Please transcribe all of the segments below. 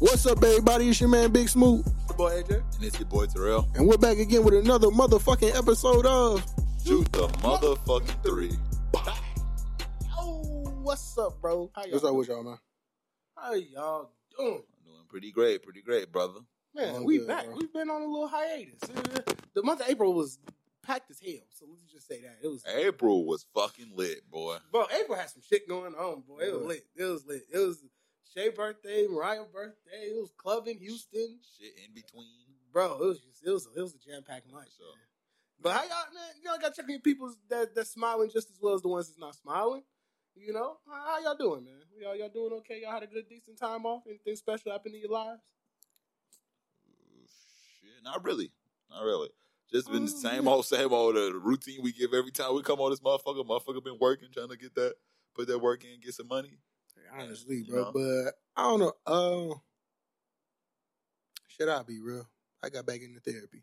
What's up, everybody? It's your man Big Smooth, It's your boy AJ. And it's your boy Terrell. and we're back again with another motherfucking episode of. Shoot the motherfucking three. Oh, what's up, bro? How y'all, What's up with y'all, man? how y'all doing? I'm doing pretty great, pretty great, brother. Man, I'm we good, back. bro. We've been on a little hiatus. Uh, The month of April was packed as hell, so let's just say that. It was April was fucking lit, boy. Bro, April had some shit going on, boy. It was Yeah. lit. It was lit. It was Shay's birthday, Mariah's birthday. It was club in Houston. Shit in between. Bro, it was just it was it was a jam packed month. So, man. But how y'all man, y'all got checking people that that's smiling just as well as the ones that's not smiling. You know? How, how y'all doing, man? Y'all y'all doing okay? Y'all had a good decent time off? Anything special happen in your lives? shit, not really. Not really. Just been the same old, same old uh, routine we give every time we come on this motherfucker. Motherfucker been working, trying to get that, put that work in, get some money. Honestly, You bro, know? but I don't know. Um, should I be real? I got back into therapy.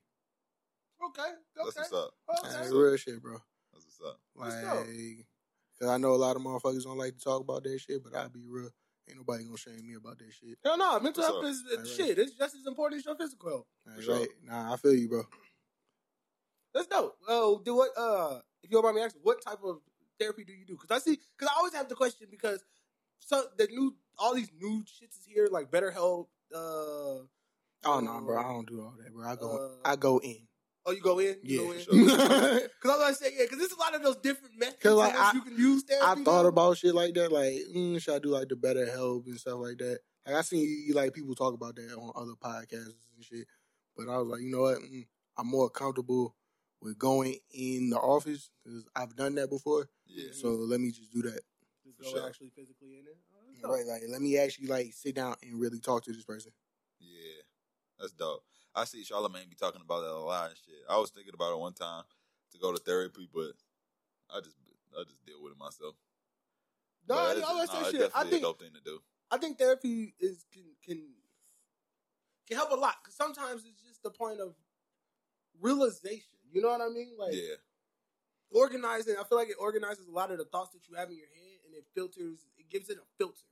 Okay. That's what's up. Okay. That's real shit, bro. That's what's up. Like, cause I know a lot of motherfuckers don't like to talk about that shit, but I'll be real. Ain't nobody gonna shame me about that shit. Hell no, mental What's health up? is Right, right. shit. It's just as important as your physical health. Like, sure. right? Nah, I feel you, bro. That's dope. Oh, do what? Uh, if you don't mind me asking, what type of therapy do you do? Because I see, because I always have the question because so the new, all these new shits is here, like BetterHelp. Uh, Oh no, bro. I don't do all that, bro. I go, Uh, I go in. oh, you go in, Yeah, you go in. for sure. Because I was gonna say, yeah, because there's a lot of those different methods like, I- you can use therapy. I thought now. about shit like that. Like, mm, should I do like the BetterHelp and stuff like that? Like, I seen like people talk about that on other podcasts and shit. But I was like, you know what? Mm, I'm more comfortable with going in the office because I've done that before. Yeah. So let me just do that. Just for go sure. actually physically in it. Oh. Right? Like, let me actually like sit down and really talk to this person. Yeah, that's dope. I see Charlamagne be talking about that a lot and shit. I was thinking about it one time to go to therapy, but I just I just deal with it myself. No, But I it's- always nah, say shit. I definitely think a dope thing to do. I think therapy is can can can help a lot because sometimes it's just the point of realization. You know what I mean? Like yeah, organizing. I feel like it organizes a lot of the thoughts that you have in your head, and it filters. It gives it a filter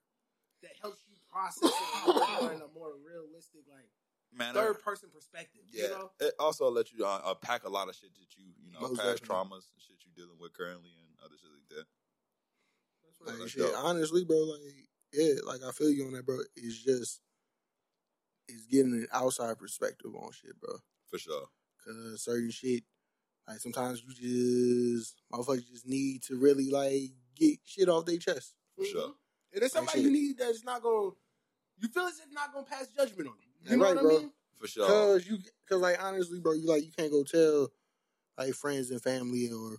that helps you process it in a more realistic, like man. third person perspective. yeah, You know? it also lets you uh, unpack a lot of shit that you you know Most past definitely. traumas and shit you're dealing with currently and other shit like that. That's Like, shit, honestly, bro. Like, yeah, like I feel you on that, bro. It's just it's getting an outside perspective on shit, bro. For sure. Cause certain shit, like sometimes you just motherfuckers just need to really like get shit off their chest. For sure. Mhm. And it's somebody you need that's not going. to You feel as if not going to pass judgment on you. You know right, what bro. I mean? For sure. Cause you, cause like honestly, bro, you like you can't go tell like friends and family or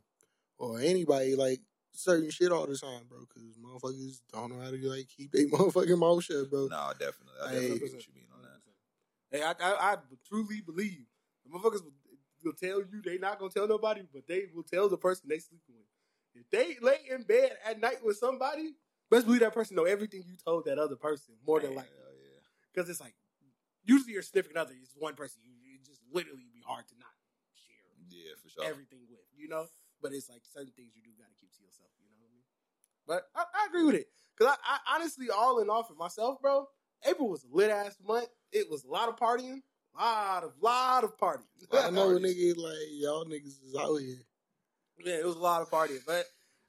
or anybody like certain shit all the time, bro. Cause motherfuckers don't know how to like keep their motherfucking mouth shut, bro. No, definitely. I Hey. definitely get what you mean on that. Hey, I, I, I truly believe the motherfuckers will, will tell you they not gonna tell nobody, but they will tell the person they sleeping with. If they lay in bed at night with somebody, best believe that person know everything you told that other person more than likely. Yeah. Because it's like usually your significant other is one person you it just literally be hard to not share Yeah, for sure. everything with, you know. But it's like certain things you do got to keep to yourself, you know what I mean? But I, I agree with it because I, I honestly, all in all, for myself, bro, April was a lit ass month. It was a lot of partying, A lot of lot of partying. I know nigga like y'all niggas is out here. Yeah, it was a lot of partying, but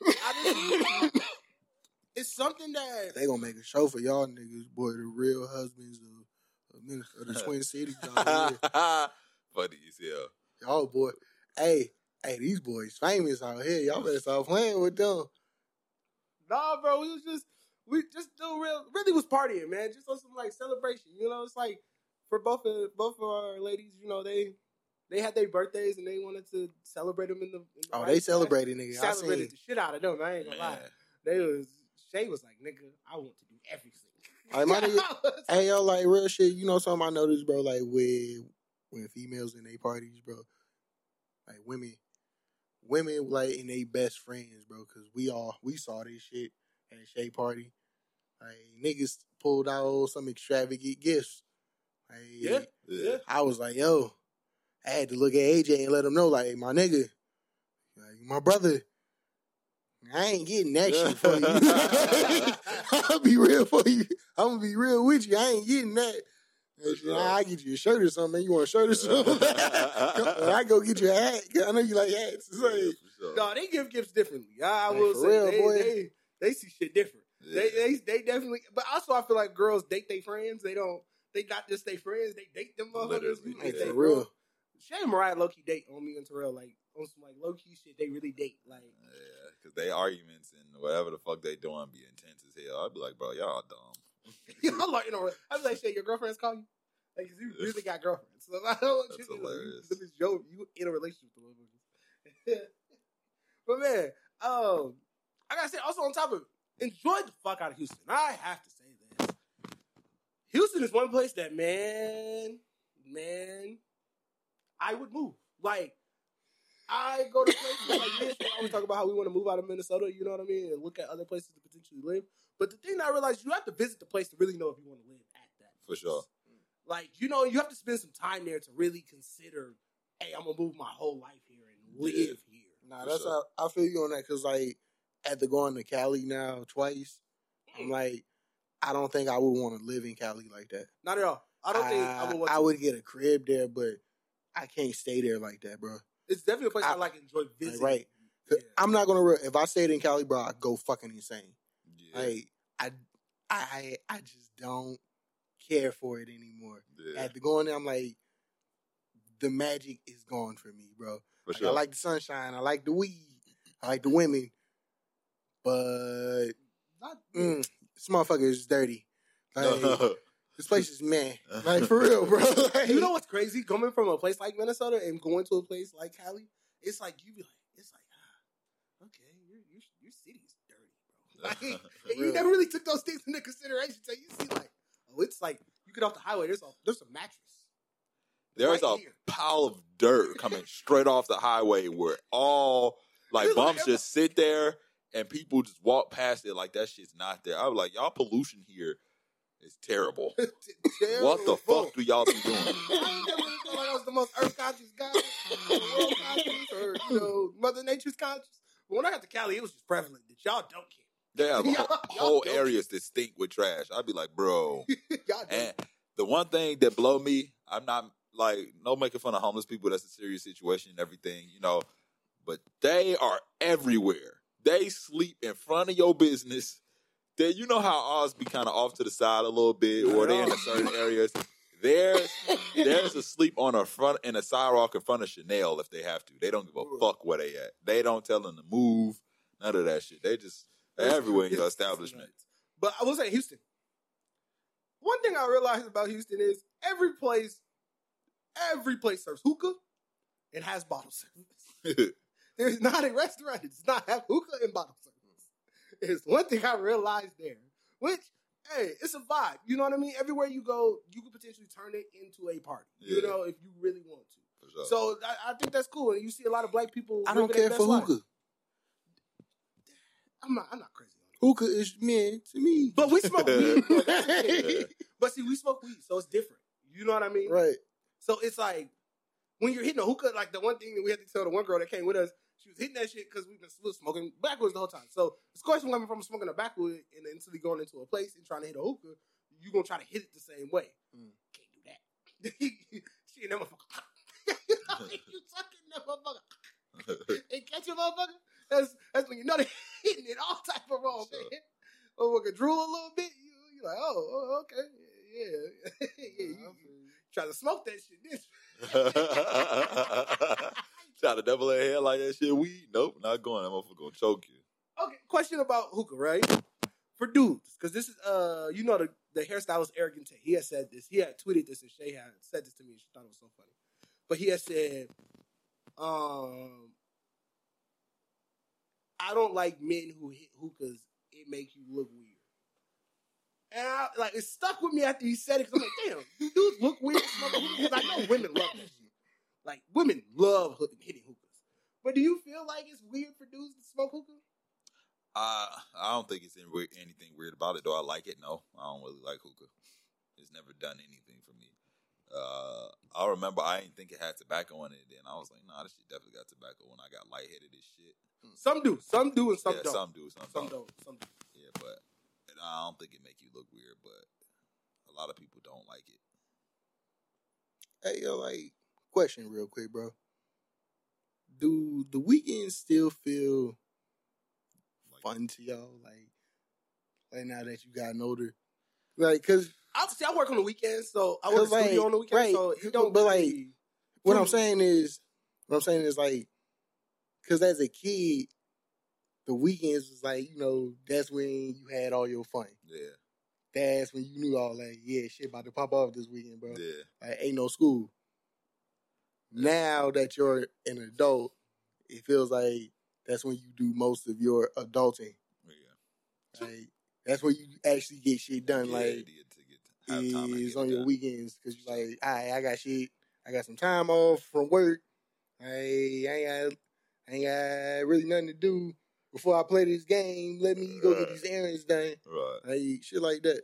I just, it's something that They gonna make a show for y'all niggas, boy. The real husbands of, of the Twin Cities. out here. Funny as hell. Y'all boy, hey, hey, these boys famous out here. Y'all better stop playing with them. Nah, bro, we was just we just do real really was partying, man. Just on some like celebration. You know, it's like for both of both of our ladies, you know, they they had their birthdays and they wanted to celebrate them in the. In the Oh, they celebrated, nigga. I Celebrated seen. the shit out of them. I ain't gonna lie. They was Shay was like, nigga, I want to do everything. Like, my nigga- I Hey yo, like real shit. You know something I noticed, bro. Like with when females in they parties, bro. Like women, women like in they best friends, bro. Cause we all we saw this shit at a Shay party. Like niggas pulled out some extravagant gifts. Like, Yeah. Yeah. I was like, yo, I had to look at AJ and let him know, like, my nigga, like, my brother, I ain't getting that shit for you. I'll be real for you. I'm gonna be real with you. I ain't getting that. For sure. I get you a shirt or something. You want a shirt or something? I go get you a hat. 'cause I know you like hats. It's Yeah, like, for sure. No, they give gifts differently. I, I will say real, they, boy. they they see shit different. Yeah. They, they they definitely, but also I feel like girls date their friends. They don't. They not just their friends. They date them motherfuckers. Literally, We hey, date yeah. they for real. Shay and Mariah low key date on me and Terrell like on some like low key shit. They really date like. Yeah, because they arguments and whatever the fuck they doing be intense as hell. I'd be like, bro, y'all dumb. I'm like, you know, I'm like, Shay, your girlfriends call you. Like, you really got girlfriends. So I don't want That's you to hilarious. You, you, you in a relationship with the motherfuckers. but man, um, I gotta say, also on top of it, enjoy the fuck out of Houston. I have to say this. Houston is one place that man, man, I would move. Like, I go to places like this. We always talk about how we want to move out of Minnesota. You know what I mean, and look at other places to potentially live. But the thing I realized, you have to visit the place to really know if you want to live at that. For sure. Like, you know, you have to spend some time there to really consider, hey, I'm gonna move my whole life here and live Yeah. here. nah, For that's sure. how I feel you on that. Cause like, after going to Cali now twice, I'm mm. like, I don't think I would want to live in Cali like that. Not at all. I don't think I would want I to. would get a crib there, but I can't stay there like that, bro. It's definitely a place I, I- like enjoy visiting. right. Yeah. I'm not gonna. Re- if I stayed in Cali, bro, I'd go fucking insane. Yeah. Like I, I, I just don't care for it anymore. yeah. After going there, I'm like, the magic is gone for me, bro. For Like, sure. I like the sunshine. I like the weed. I like the women. But Not, mm, this motherfucker is dirty. Like, this place is man. Like for real, bro. Like, you know what's crazy? Coming from a place like Minnesota and going to a place like Cali, it's like you be like, it's like, ah, okay, your your your city's dirty, bro. Like, and you never really took those things into consideration. So you see, like, oh, it's like you get off the highway. There's a there's a mattress. There's right a here. pile of dirt coming straight off the highway where all like It's like bumps just sit there and people just walk past it like that shit's not there. I was like, y'all pollution here is terrible. what the fuck do y'all be doing? I ain't never really felt like I was the most earth conscious guy, or world conscious, or you know, Mother Nature's conscious. But when I got to Cali, it was just prevalent that y'all don't care. They have Y'all- whole, y'all whole don't- areas that stink with trash. I'd be like, bro. And the one thing that blow me, I'm not like no making fun of homeless people. That's a serious situation and everything, you know. But they are everywhere. They sleep in front of your business. They, you know how ours be kind of off to the side a little bit, or they in a certain areas. There's there's a sleep on a front in a sidewalk in front of Chanel if they have to. They don't give a fuck where they at. They don't tell them to move. None of that shit. They just they're everywhere in your establishment. But I will say Houston. One thing I realized about Houston is every place, every place serves hookah and has bottle service. There's not a restaurant that does not have hookah and bottle It's one thing I realized there, which, hey, it's a vibe. You know what I mean? Everywhere you go, you could potentially turn it into a party. You know, if you really want to. Sure. So I, I think that's cool. And you see a lot of black people. I don't care for life. hookah. I'm not. I'm not crazy. Hookah is men to me. But we smoke weed. But see, we smoke weed, so it's different. You know what I mean? right. So it's like when you're hitting a hookah, like the one thing that we had to tell the one girl that came with us, she was hitting that shit because we've been smoking backwoods the whole time. So of it's question coming from smoking a backwood and instantly going into a place and trying to hit a hookah, you gonna try to hit it the same way. Mm. Can't do that. she ain't that motherfucker. you sucking that motherfucker and catch a motherfucker. That's that's when you know they're hitting it all type of wrong, Sure. man. Motherfucker drool a little bit. You you like, oh, oh okay, yeah, yeah. I you, Try to smoke that shit. This. Try to double a head like that shit. We Nope, not going. That motherfucker gonna choke you. Okay, question about hookah, right? For dudes, because this is uh, you know the the hairstylist Tate. He had said this. He had tweeted this, and Shay had said this to me, and she thought it was so funny. But he had said, um, I don't like men who hit hookahs. It makes you look weird. And I, like it stuck with me after he said it. Cause I'm like, damn, dudes look weird smoking hookahs? 'Cause I know women love that shit. Like women love hitting hookahs. But do you feel like it's weird for dudes to smoke hookah? Uh, I don't think it's anything weird about it. Do I like it? No, I don't really like hookah. It's never done anything for me. Uh, I remember I didn't think it had tobacco in it. Then I was like, nah, this shit definitely got tobacco. When I got lightheaded, this shit. Some do, some do, and some yeah, don't. some do, some, Some don't. don't. Some do. Yeah, but and I don't think it make you look weird. But a lot of people don't like it. Hey, yo, like, question real quick, bro. Do the weekends still feel Like, fun to y'all? Like, like now that you gotten older, like, cause I see. I work on the weekends, so I work in studio like, on the weekends. right, So it don't. but, like, what Hmm. I'm saying is, what I'm saying is like, cause as a kid, the weekends was like, you know, that's when you had all your fun. yeah, That's when you knew all like, yeah, shit about to pop off this weekend, bro. yeah. Like, ain't no school. Now that you're an adult, it feels like that's when you do most of your adulting. Yeah. Like, that's when you actually get shit done. yeah, like, to get, to get, have time is on your done. weekends because you're like, all right, I got shit. I got some time off from work. I ain't got, I ain't got really nothing to do before I play this game. Let me go get these errands done. Right. Like shit like that.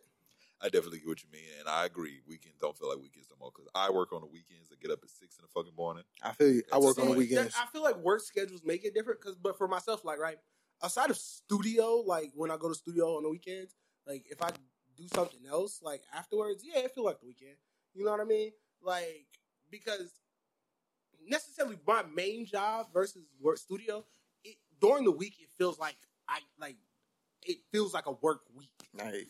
I definitely get what you mean, and I agree. Weekends don't feel like weekends no more because I work on the weekends. I get up at six in the fucking morning. I feel you. I work on the weekends. I feel like work schedules make it different. Cause, but for myself, like right outside of studio, like when I go to studio on the weekends, like if I do something else, like afterwards, yeah, it feel like the weekend. You know what I mean? Like because necessarily my main job versus work studio, it, during the week it feels like I like it feels like a work week.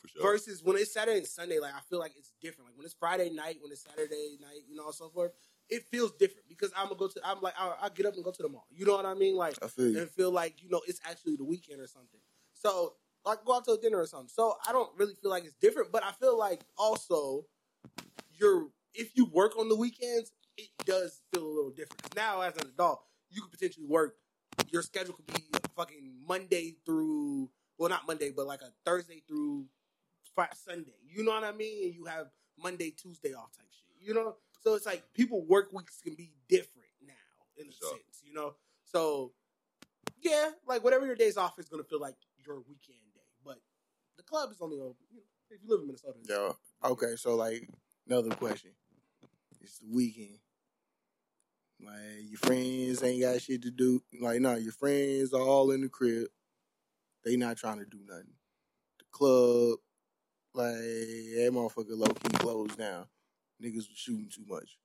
For sure. Versus when it's Saturday and Sunday, like I feel like it's different. Like when it's Friday night, when it's Saturday night, you know, and so forth, it feels different because I'm gonna go to. I'm like, I, I get up and go to the mall. You know what I mean? Like, I feel and feel like you know it's actually the weekend or something. So like go out to a dinner or something. So I don't really feel like it's different, but I feel like also you're if you work on the weekends, it does feel a little different. now as an adult, you could potentially work. Your schedule could be fucking Monday through well, not Monday, but like a Thursday through Fri- Sunday. You know what I mean? And you have Monday, Tuesday off type shit. You know, so it's like people work weeks can be different now in a Sure. sense. You know, so yeah, like whatever your days off is gonna feel like your weekend day. But the club is only open. You know, if you live in Minnesota, Yeah. Okay, so like another question. It's the weekend. Like your friends ain't got shit to do. Like no, your friends are all in the crib. They not trying to do nothing. The club, like that motherfucker low key closed down. Niggas was shooting too much.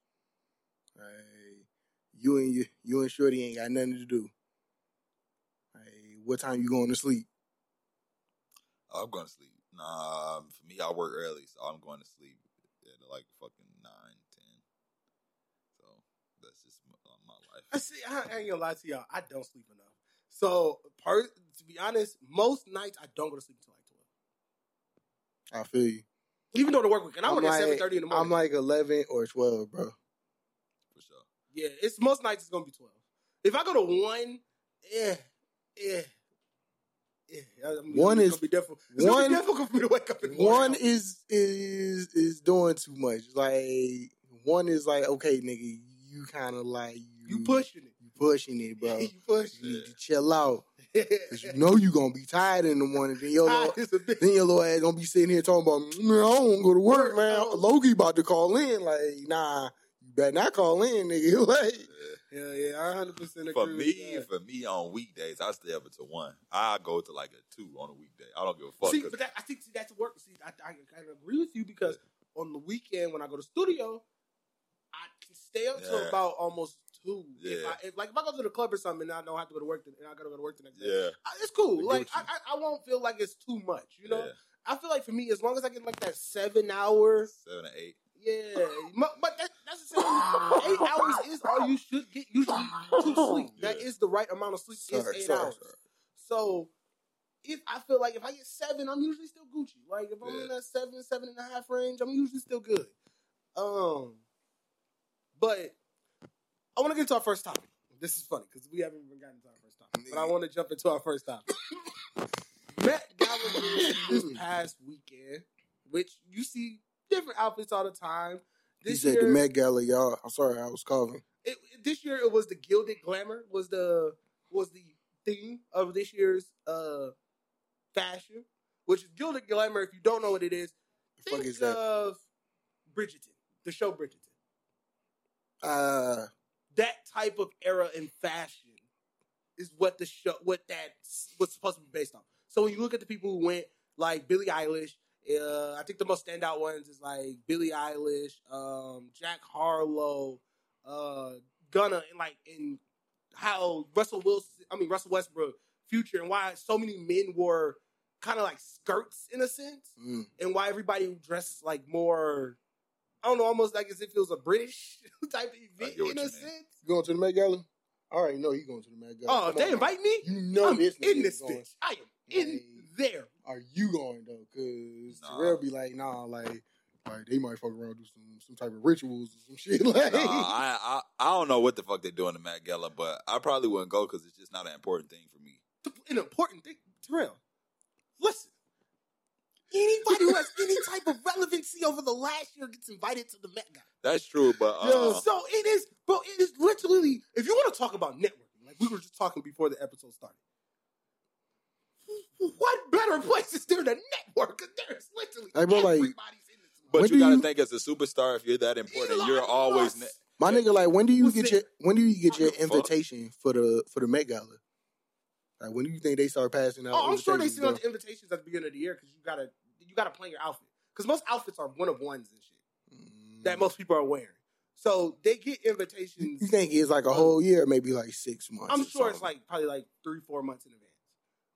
Like you and you, you and Shorty ain't got nothing to do. Like what time you going to sleep? I'm going to sleep. Nah, for me, I work early, so I'm going to sleep at like fucking nine, ten. So that's just my, uh, my I life. see. I ain't gonna lie to y'all. I don't sleep enough. So, per, to be honest, most nights I don't go to sleep until like twelve. I feel you. Even though the work week, and I I'm work at like- seven thirty in the morning. I'm like eleven or twelve, bro. For sure. yeah, it's most nights it's gonna be twelve. If I go to one, yeah, yeah. Yeah, I mean, One it's is- gonna be difficult. It's gonna one- be difficult for me to wake up in One morning. is is is doing too much. Like one is like, okay, nigga, you kind of like you, you pushing it, you pushing it, bro. you pushing You need Yeah. to chill out it. because you know you gonna be tired in the morning. Then your little, It's a bit- then your little ass gonna be sitting here talking about, man, I don't want to go to work, Work, man. oh. Loki about to call in. Like, nah, you better not call in, nigga. like, Yeah. Yeah, yeah, I hundred percent agree. For with me, that. for me on weekdays, I stay up until one. I go to like a two on a weekday. I don't give a fuck. See, but that, I think see, that's work. See, I, I, I agree with you because on the weekend when I go to studio, I can stay up till about almost If Yeah. I, if, like if I go to the club or something, and I don't have to go to work, the, and I gotta go to work the next day. yeah, I- It's cool. Like I, I, I won't feel like it's too much. You know, yeah. I feel like for me, as long as I get like that seven hour, seven or eight. yeah. But that, all you should get usually to sleep. That Yeah. is the right amount of sleep. Sorry, is eight sorry, hours. sorry. So if I feel like if I get seven, I'm usually still Gucci. Like if I'm Yeah. in that seven, seven and a half range, I'm usually still good. Um, but I want to get to our first topic. This is funny because we haven't even gotten to our first topic, but I want to jump into our first topic. Met Gala this past weekend, which you see different outfits all the time. He This said year, the Met Gala, y'all. I'm sorry, I was coughing. it, this year it was the gilded glamour was the was the theme of this year's uh fashion, which is gilded glamour. If you don't know what it is, The fuck think is that? of Bridgerton, the show Bridgerton. Uh, That type of era in fashion is what the show, what that was supposed to be based on. So when you look at the people who went, like Billie Eilish, uh, I think the most standout ones is like Billie Eilish, um, Jack Harlow, uh, Gunna, and like in how Russell Wilson, I mean Russell Westbrook, Future, and why so many men wore kind of like skirts in a sense, mm, and why everybody dressed like more. I don't know, almost like as if it was a British type of event in a sense. you going to the Met Gala? I already know you going to the Met Gala. Oh, they invite me, You know I'm this in this going. bitch. I am in there. Are you going though? Cause Nah. Terrell be like, nah, like, like they might fuck around do some some type of rituals or some shit. Like, Nah, I, I I don't know what the fuck they do in the Met Gala, but I probably wouldn't go because it's just not an important thing for me. An important thing, Terrell. Listen, anybody who has any type of relevancy over the last year gets invited to the Met Gala. That's true, but uh, Yo, So it is, bro. It is literally. If you want to talk about networking, like we were just talking before the episode started, what better place is there to network? Because there's literally Hey, bro, like- everybody's in this. but When you do gotta you- think as a superstar, if you're that important, Elon you're always. Musk. Ne- my nigga, like, when do you What's get it? your when do you get your What the fuck? invitation for the for the Met Gala? Like, when do you think they start passing out? Oh, I'm sure they send out the invitations at the beginning of the year because you gotta you gotta plan your outfit. Because most outfits are one of ones and shit Mm. that most people are wearing. So they get invitations. You think it's like a whole year, maybe like six months? I'm sure it's like probably like three, four months in advance.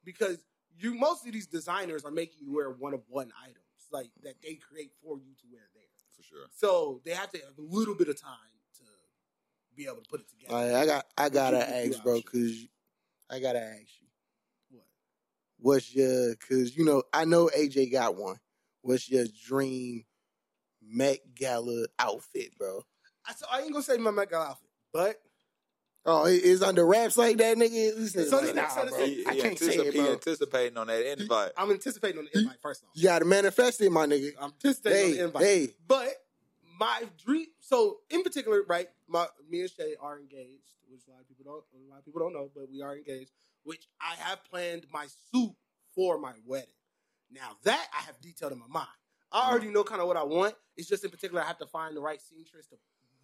Because you most of these designers are making you wear one of one items, like that they create for you to wear there. for sure. So they have to have a little bit of time to be able to put it together. Like, I got I gotta ask, bro, because I gotta ask you, what? what's your? Because you know, I know AJ got one. What's your dream Met Gala outfit, bro? I, so I ain't gonna say my Met Gala outfit, but Oh, it- it's under wraps like that, nigga. This nigga So like, this nah, nigga bro. it's- He, I he, can't say anticip- it, he bro. anticipating on that invite. I'm anticipating on the invite first off. You gotta manifest it, my nigga. I'm anticipating on the invite. hey, But my dream, so in particular, right? My me and Shay are engaged, which a lot of people don't. A lot of people don't know, but we are engaged. Which I have planned my suit for my wedding. Now that I have detailed in my mind, I already know kind of what I want. It's just in particular, I have to find the right seamstress to,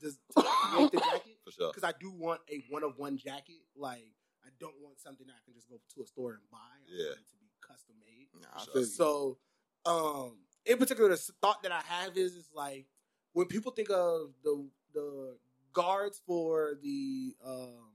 to create the jacket For sure. because I do want a one of one jacket. Like I don't want something that I can just go to a store and buy. I Yeah. want it to be custom made. Nah, I So- feel you. So, um, in particular, the thought that I have is is like when people think of the the guards for the um,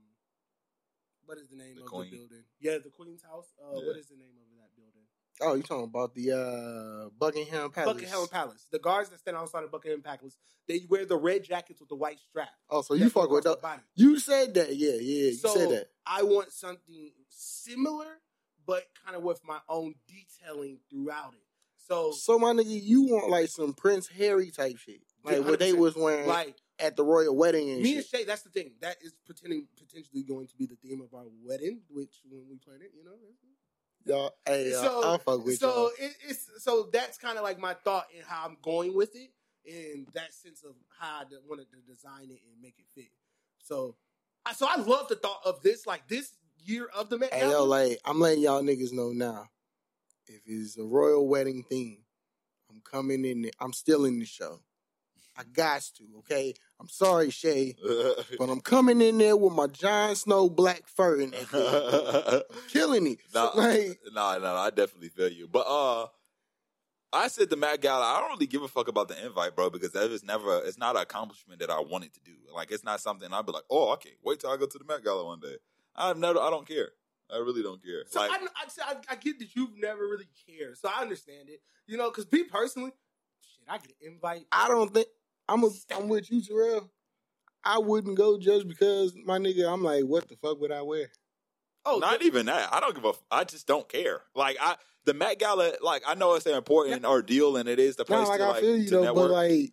what is the name The of Queen. the building? Yeah, the Queen's house. Uh, Yeah. What is the name of that building? oh, you talking about the uh Buckingham Palace? Buckingham Palace. The guards that stand outside of Buckingham Palace, they wear the red jackets with the white strap. Oh, so you go fuck with that? body. You said that, yeah, yeah. You So said that. I want something similar, but kind of with my own detailing throughout it. So, So my nigga, you want like some Prince Harry type shit, like what they was wearing like at the royal wedding and Me and. Shay, that's the thing. That is pretending potentially going to be the theme of our wedding, which when we plan it, you know. Y'all, hey, uh, So- I'll fuck with so y'all. it, it's so that's kind of like my thought and how I'm going with it, in that sense of how I wanted to design it and make it fit. So, I so I love the thought of this, like this year of the Met Hey, yo, like I'm letting y'all niggas know now. If it's a royal wedding theme, I'm coming in. I'm still in the show. I got to. Okay. I'm sorry, Shay, but I'm coming in there with my Jon Snow black fur and that. killing it. Nah, Like, nah, nah, I definitely feel you. But uh I said the Met Gala, I don't really give a fuck about the invite, bro, because that is never it's not an accomplishment that I wanted to do. Like it's not something I'd be like, oh, I can't wait till I go to the Met Gala one day. I've never I don't care. I really don't care. So like I, I, I, I get that you've never really cared, so I understand it. You know, because me personally, shit, I get an invite. I don't think I'm a, I'm with you, Terrell. I wouldn't go just because my nigga. I'm like, what the fuck would I wear? Oh, Not th- even that. I don't give a. f- I just don't care. Like I, the Met Gala, like I know it's an important ordeal, and it is the place No, like to I like feel you to though, network. but like,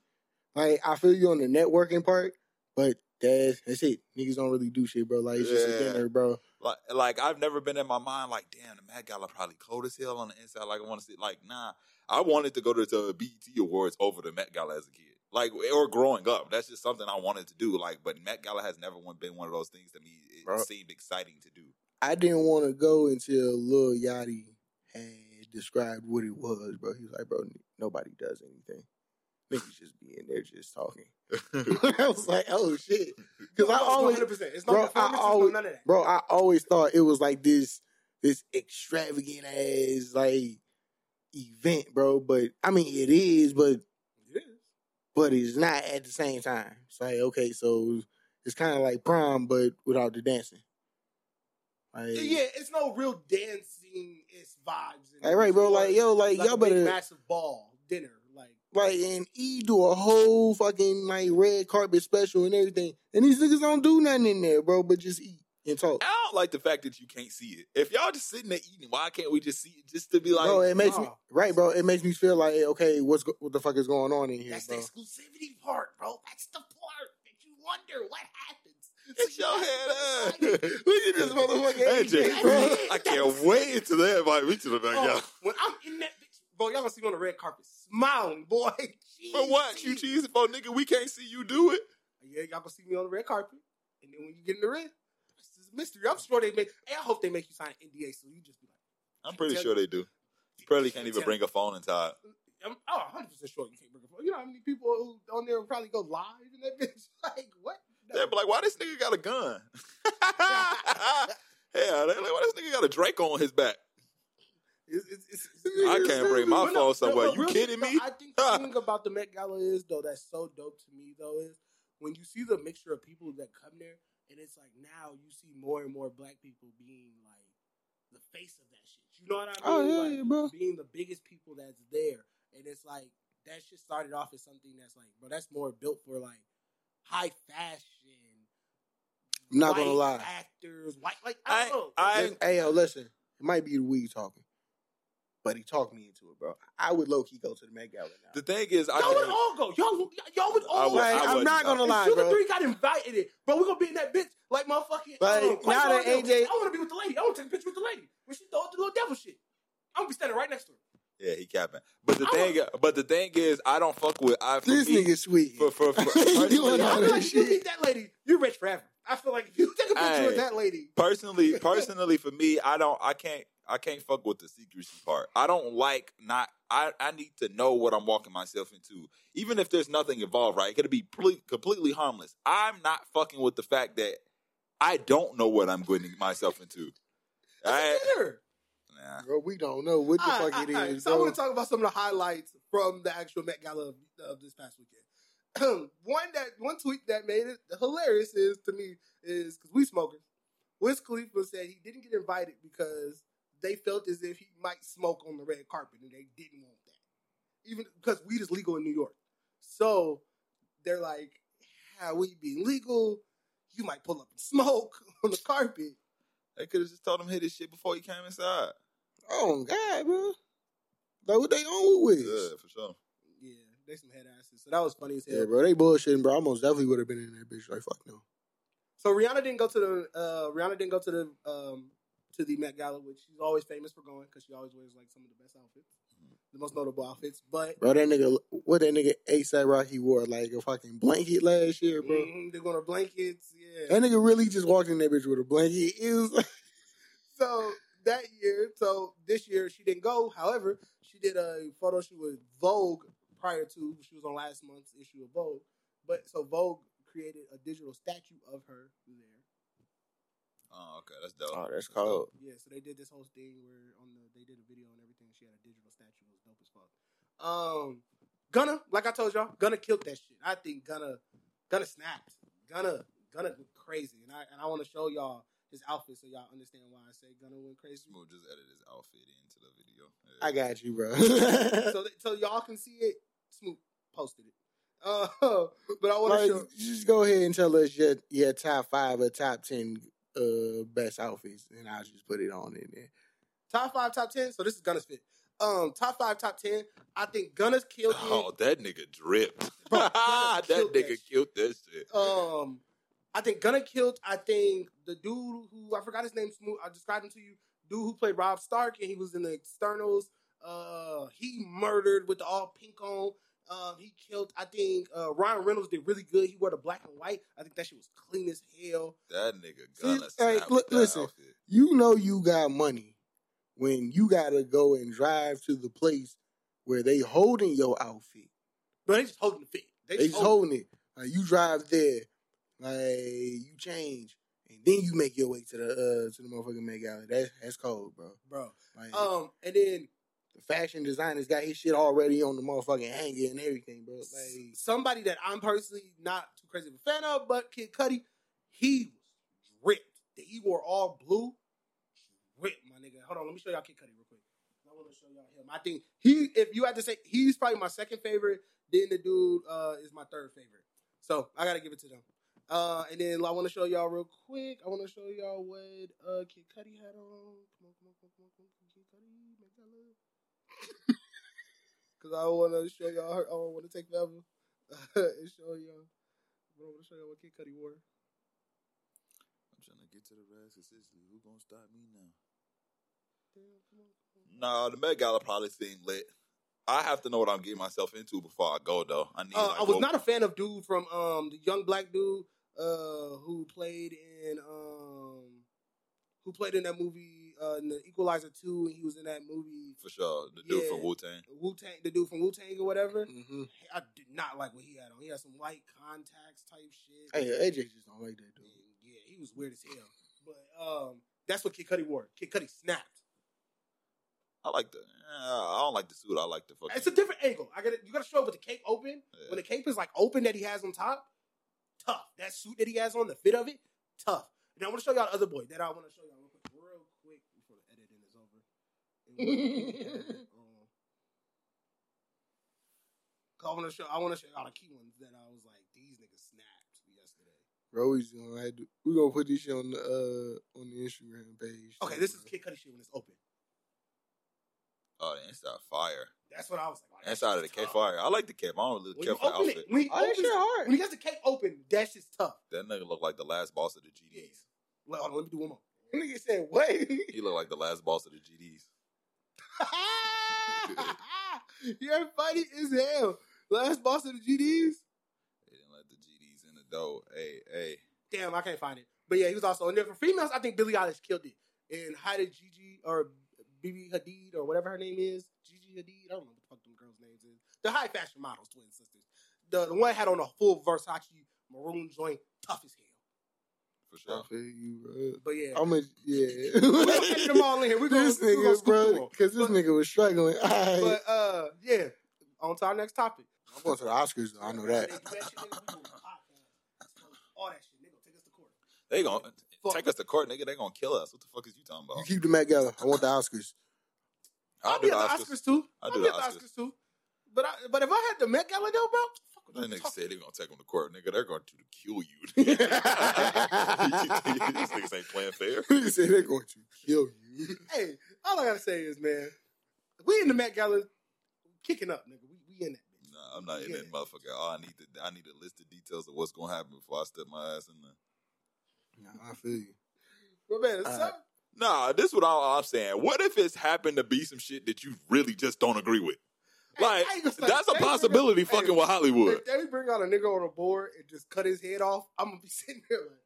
like I feel you on the networking part, but that's that's it. Niggas don't really do shit, bro. Like it's just a Yeah. dinner, bro. like, like I've never been in my mind like, damn, the Met Gala probably cold as hell on the inside. Like I want to see, like, nah, I wanted to go to the BET Awards over the Met Gala as a kid, like or growing up. That's just something I wanted to do. Like, but Met Gala has never been one of those things to me. It Bro. seemed exciting to do. I didn't want to go until Lil Yachty had described what it was, bro. He was like, bro, nobody does anything. Niggas just be in there just talking. I was like, oh shit. Because I always, 100%. It's no bro, I performances, always- no none of that. bro, I always thought it was like this, this extravagant ass like event, bro. But I mean, it is, but It is. But it's not at the same time. It's like okay, so it's kind of like prom, but without the dancing. Like, Yeah, it's no real dancing. It's vibes. and like, right, bro. it's Like yo, like, like y'all better massive ball dinner. Like like and E do a whole fucking like red carpet special and everything, and these niggas don't do nothing in there, bro, but just eat and talk. I don't like the fact that you can't see it. If y'all just sitting there eating, why can't we just see it? Just to be like, bro, it makes me right, bro. It makes me feel like eh, okay, what's what the fuck is going on in here, that's bro? the exclusivity part, bro. That's the part that you wonder what happens. Get your head up. Look at this motherfucker, AJ, AJ, bro. I can't wait until they invite me to the Met Oh, Gala. when I'm in that bitch, bro, y'all gonna see me on the red carpet smiling, boy. But what? You cheesy for nigga? We can't see you do it. Yeah, y'all gonna see me on the red carpet, and then when you get in the red, mystery. I'm sure they make. I hope they make you sign an NDA, so you just be like, I'm pretty sure they do. You probably can't even bring a phone inside. I'm oh, 100 percent sure you can't bring a phone. You know how many people who on there will probably go live in that bitch? Like what? They'll be like, why this nigga got a gun? Hell, they like, why this nigga got a Drake on his back? It's, it's, it's, I can't bring my phone somewhere. You really, kidding no, me? I think the thing about the Met Gala is though that's so dope to me though is when you see the mixture of people that come there, and it's like now you see more and more black people being like the face of that shit. You know what I oh, mean? Oh, yeah, like, yeah, bro. Being the biggest people that's there, and it's like that shit started off as something that's like, bro, that's more built for like high fashion. I'm not gonna lie. Actors, white like I I- don't. I- hey yo, listen. It might be the weed talking, but he talked me into it, bro. I would low key go to the Met Gala now. The thing is, I Y'all would can't- all go. Y'all, y'all would I all. would- go. I Like, I'm wouldn't gonna If lie, Sugar bro. Three got invited it, bro. We gonna be in that bitch like motherfucking. Like, um, Quavo now that AJ I want to be with the lady. I want to take a picture with the lady when she throw the little devil shit. I'm gonna be standing right next to her. yeah, he capping. But the I thing, but the thing is, I don't fuck with. I for This me, nigga sweet. for for, for He personally, doing Yeah, I all feel that like if you shit. meet that lady, you're rich forever. I feel like if you take a picture Hey. with that lady, personally, personally, for me, I don't, I can't, I can't fuck with the secrecy part. I don't like not. I, I need to know what I'm walking myself into, even if there's nothing involved. Right? It could be ple- completely harmless. I'm not fucking with the fact that I don't know what I'm getting myself into. that's I, a nah. Bro, we don't know what the All right, fuck uh, it all right, is, So I want to talk about some of the highlights from the actual Met Gala of, of this past weekend. one that one tweet that made it hilarious is to me is because we smokers. Wiz Khalifa said he didn't get invited because they felt as if he might smoke on the red carpet and they didn't want that, even because weed is legal in New York. So they're like, "How weed being legal, you might pull up and smoke on the carpet." They could have just told him hit his shit before he came inside. Oh God, bro. Like what they on with Yeah, for sure. Yeah, they some head asses. So that was funny as hell. Yeah, bro, they bullshitting, bro. I most definitely would have been in that bitch. Like fuck no. So Rihanna didn't go to the uh, Rihanna didn't go to the um, to the Met Gala, which she's always famous for going because she always wears like some of the best outfits, the most notable outfits. But Bro, that nigga, what that nigga ASAP Rocky wore like a fucking blanket last year, bro. mhm, they're going to blankets. Yeah. That nigga really just walked in that bitch with a blanket. It was like, so that year, so this year she didn't go. However, she did a photo shoot with Vogue prior to she was on last month's issue of Vogue. But so Vogue created a digital statue of her there. Oh, okay, that's dope. oh, that's cold. Yeah, so they did this whole thing where on the they did a video and everything. She had a digital statue. It was dope as fuck. Um, Gunna, like I told y'all, Gunna killed that shit. I think Gunna, Gunna snapped. Gunna, Gunna went crazy, and I and I want to show y'all his outfit so y'all understand why I say Gunna went crazy. We'll just edit his outfit into the video. Yeah. I got you, bro. so so y'all can see it. Smooth posted it. Uh, but I want Like, to show. just go ahead and tell us your your top five or top ten uh best outfits, and I'll just put it on in there. Top five, top ten. So this is Gunna's fit. Um, top five, top ten. I think Gunna's killed it. Oh, that nigga dripped. Bro, that killed that nigga killed that shit. Um, I think Gunna killed. I think the dude who I forgot his name. Smooth. I described him to you. Dude who played Robb Stark and he was in the Eternals. Uh, he murdered with the all pink on. Um, he killed. I think uh, Ryan Reynolds did really good. He wore the black and white. I think that shit was clean as hell. That nigga See, gonna hey, snap look, with that listen. outfit. You know you got money when you gotta go and drive to the place where they holding your outfit. But they just holding the fit. They They just just holding. holding it. Like you drive there, like you change, and then you make your way to the uh to the motherfucking Met Gala. That's that's cold, bro. bro. Like Um, and then the fashion designers got his shit already on the motherfucking hanger and everything, bro. Like somebody that I'm personally not too crazy of a fan of, but Kid Cudi, he was ripped. He wore all blue. Ripped, my nigga. Hold on, let me show y'all Kid Cudi real quick. I want to show y'all him. I think he, if you had to say, he's probably my second favorite. Then the dude uh, is my third favorite. So I gotta give it to them. Uh, and then I want to show y'all real quick. I want to show y'all what uh, Kid Cudi had on. Come on. Come on, come on, come on, come on, come on. Kid Cudi, make that look. Cause I don't want to show y'all. Her, I don't want to take forever and show y'all. But I want to show y'all what Kid Cudi wore. I'm trying to get to the rest of Sicily. Who gonna stop me now? Nah, come on, come on. The Met Gala probably seemed lit. I have to know what I'm getting myself into before I go, though. I need. Uh, like, I was what- not a fan of dude from um the young black dude uh who played in um who played in that movie uh in the Equalizer two and he was in that movie for sure. The dude Yeah. from Wu Tang. Wu Tang the dude from Wu Tang or whatever. hmm I did not like what he had on. He had some white contacts type shit. hey, AJ just don't like that dude. And, yeah, he was weird as hell. But um that's what Kid Cudi wore. Kid Cudi snapped. I like the. eh, I don't like the suit. I like the fucking. It's a different angle. I got to you got to show it with the cape open. Yeah. When the cape is like open that he has on top, tough. That suit that he has on, the fit of it, tough. And I want to show y'all the other boy that I want to show y'all real quick, real quick before the editing is over. And what- um, 'cause I want to show. I want to show y'all the key ones that I was like, these niggas snapped yesterday. Bro, we just gonna have to, we gonna put this shit on the uh on the Instagram page. Okay, too, this is bro. Kid Cudi shit when it's open. Oh, the inside fire. That's what I was like. oh, Inside of the shit's cape fire. I like the cape. I don't really When care for the outfit. it, when he, Oh, that opens, shit hard. when he has the cape open, that shit's tough. That nigga look like the last boss of the Yes. GDs. Well, hold on, let me do one more. Nigga said what? He look like the last boss of the GDs. You're funny as hell. Last boss of the GDs. They didn't let the GDs in the door. Hey, hey. Damn, I can't find it. But yeah, he was also in there for females. I think Billie Eilish killed it. And Haida Gigi or BB Hadid or whatever her name is, Gigi Hadid. I don't know what the fuck them girls' names is. The high fashion models, twin sisters. The the one had on a full Versace maroon joint, tough as hell. For I feel you, bro. But yeah, I'm a yeah. we're gonna edit them all in here. We're gonna, this we're gonna nigga, scoop bro, because this But- nigga was struggling. All right. But uh, yeah, on to our next topic. I'm going to the Oscars. Though. I know that. They do shit, nigga, we doing a podcast. All that shit, nigga, take us to court. They gonna Fuck. take us to court, nigga. They gonna kill us. What the fuck is you talking about? You about? keep the Met Gala. I want the Oscars. I'll, I'll do be the at Oscars. the Oscars too. I'll I'll do be the at the Oscars. Oscars too. But I, but if I had the Met Gala though, bro, fuck what That I'm nigga talking- said they gonna take him to court, nigga. They're going to kill you. These niggas ain't playing fair. Nigga said they're going to kill you. Hey, all I gotta say is, man, we in the Met Gala, kicking up, nigga. We, we in that bitch. Nah, I'm not in Yeah. that motherfucker. Oh, I need to. I need to list the details of what's gonna happen before I step my ass in there. Nah, I feel you. But man, All uh, so. Nah, this is what I- I'm saying. What if it's happened to be some shit that you really just don't agree with? Like I ain't gonna say- that's a possibility. fucking with Hollywood. if they bring out a nigga on a board and just cut his head off, I'm gonna be sitting there like,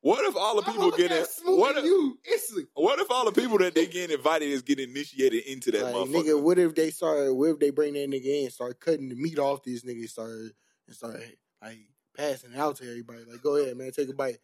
What if all the people get it? What if, you instantly? what if all the people that they get invited is getting initiated into that Like, motherfucker? nigga, what if they start? What if they bring that nigga in, start cutting the meat off these nigga, start and start like passing it out to everybody? Like, go ahead, man, take a bite.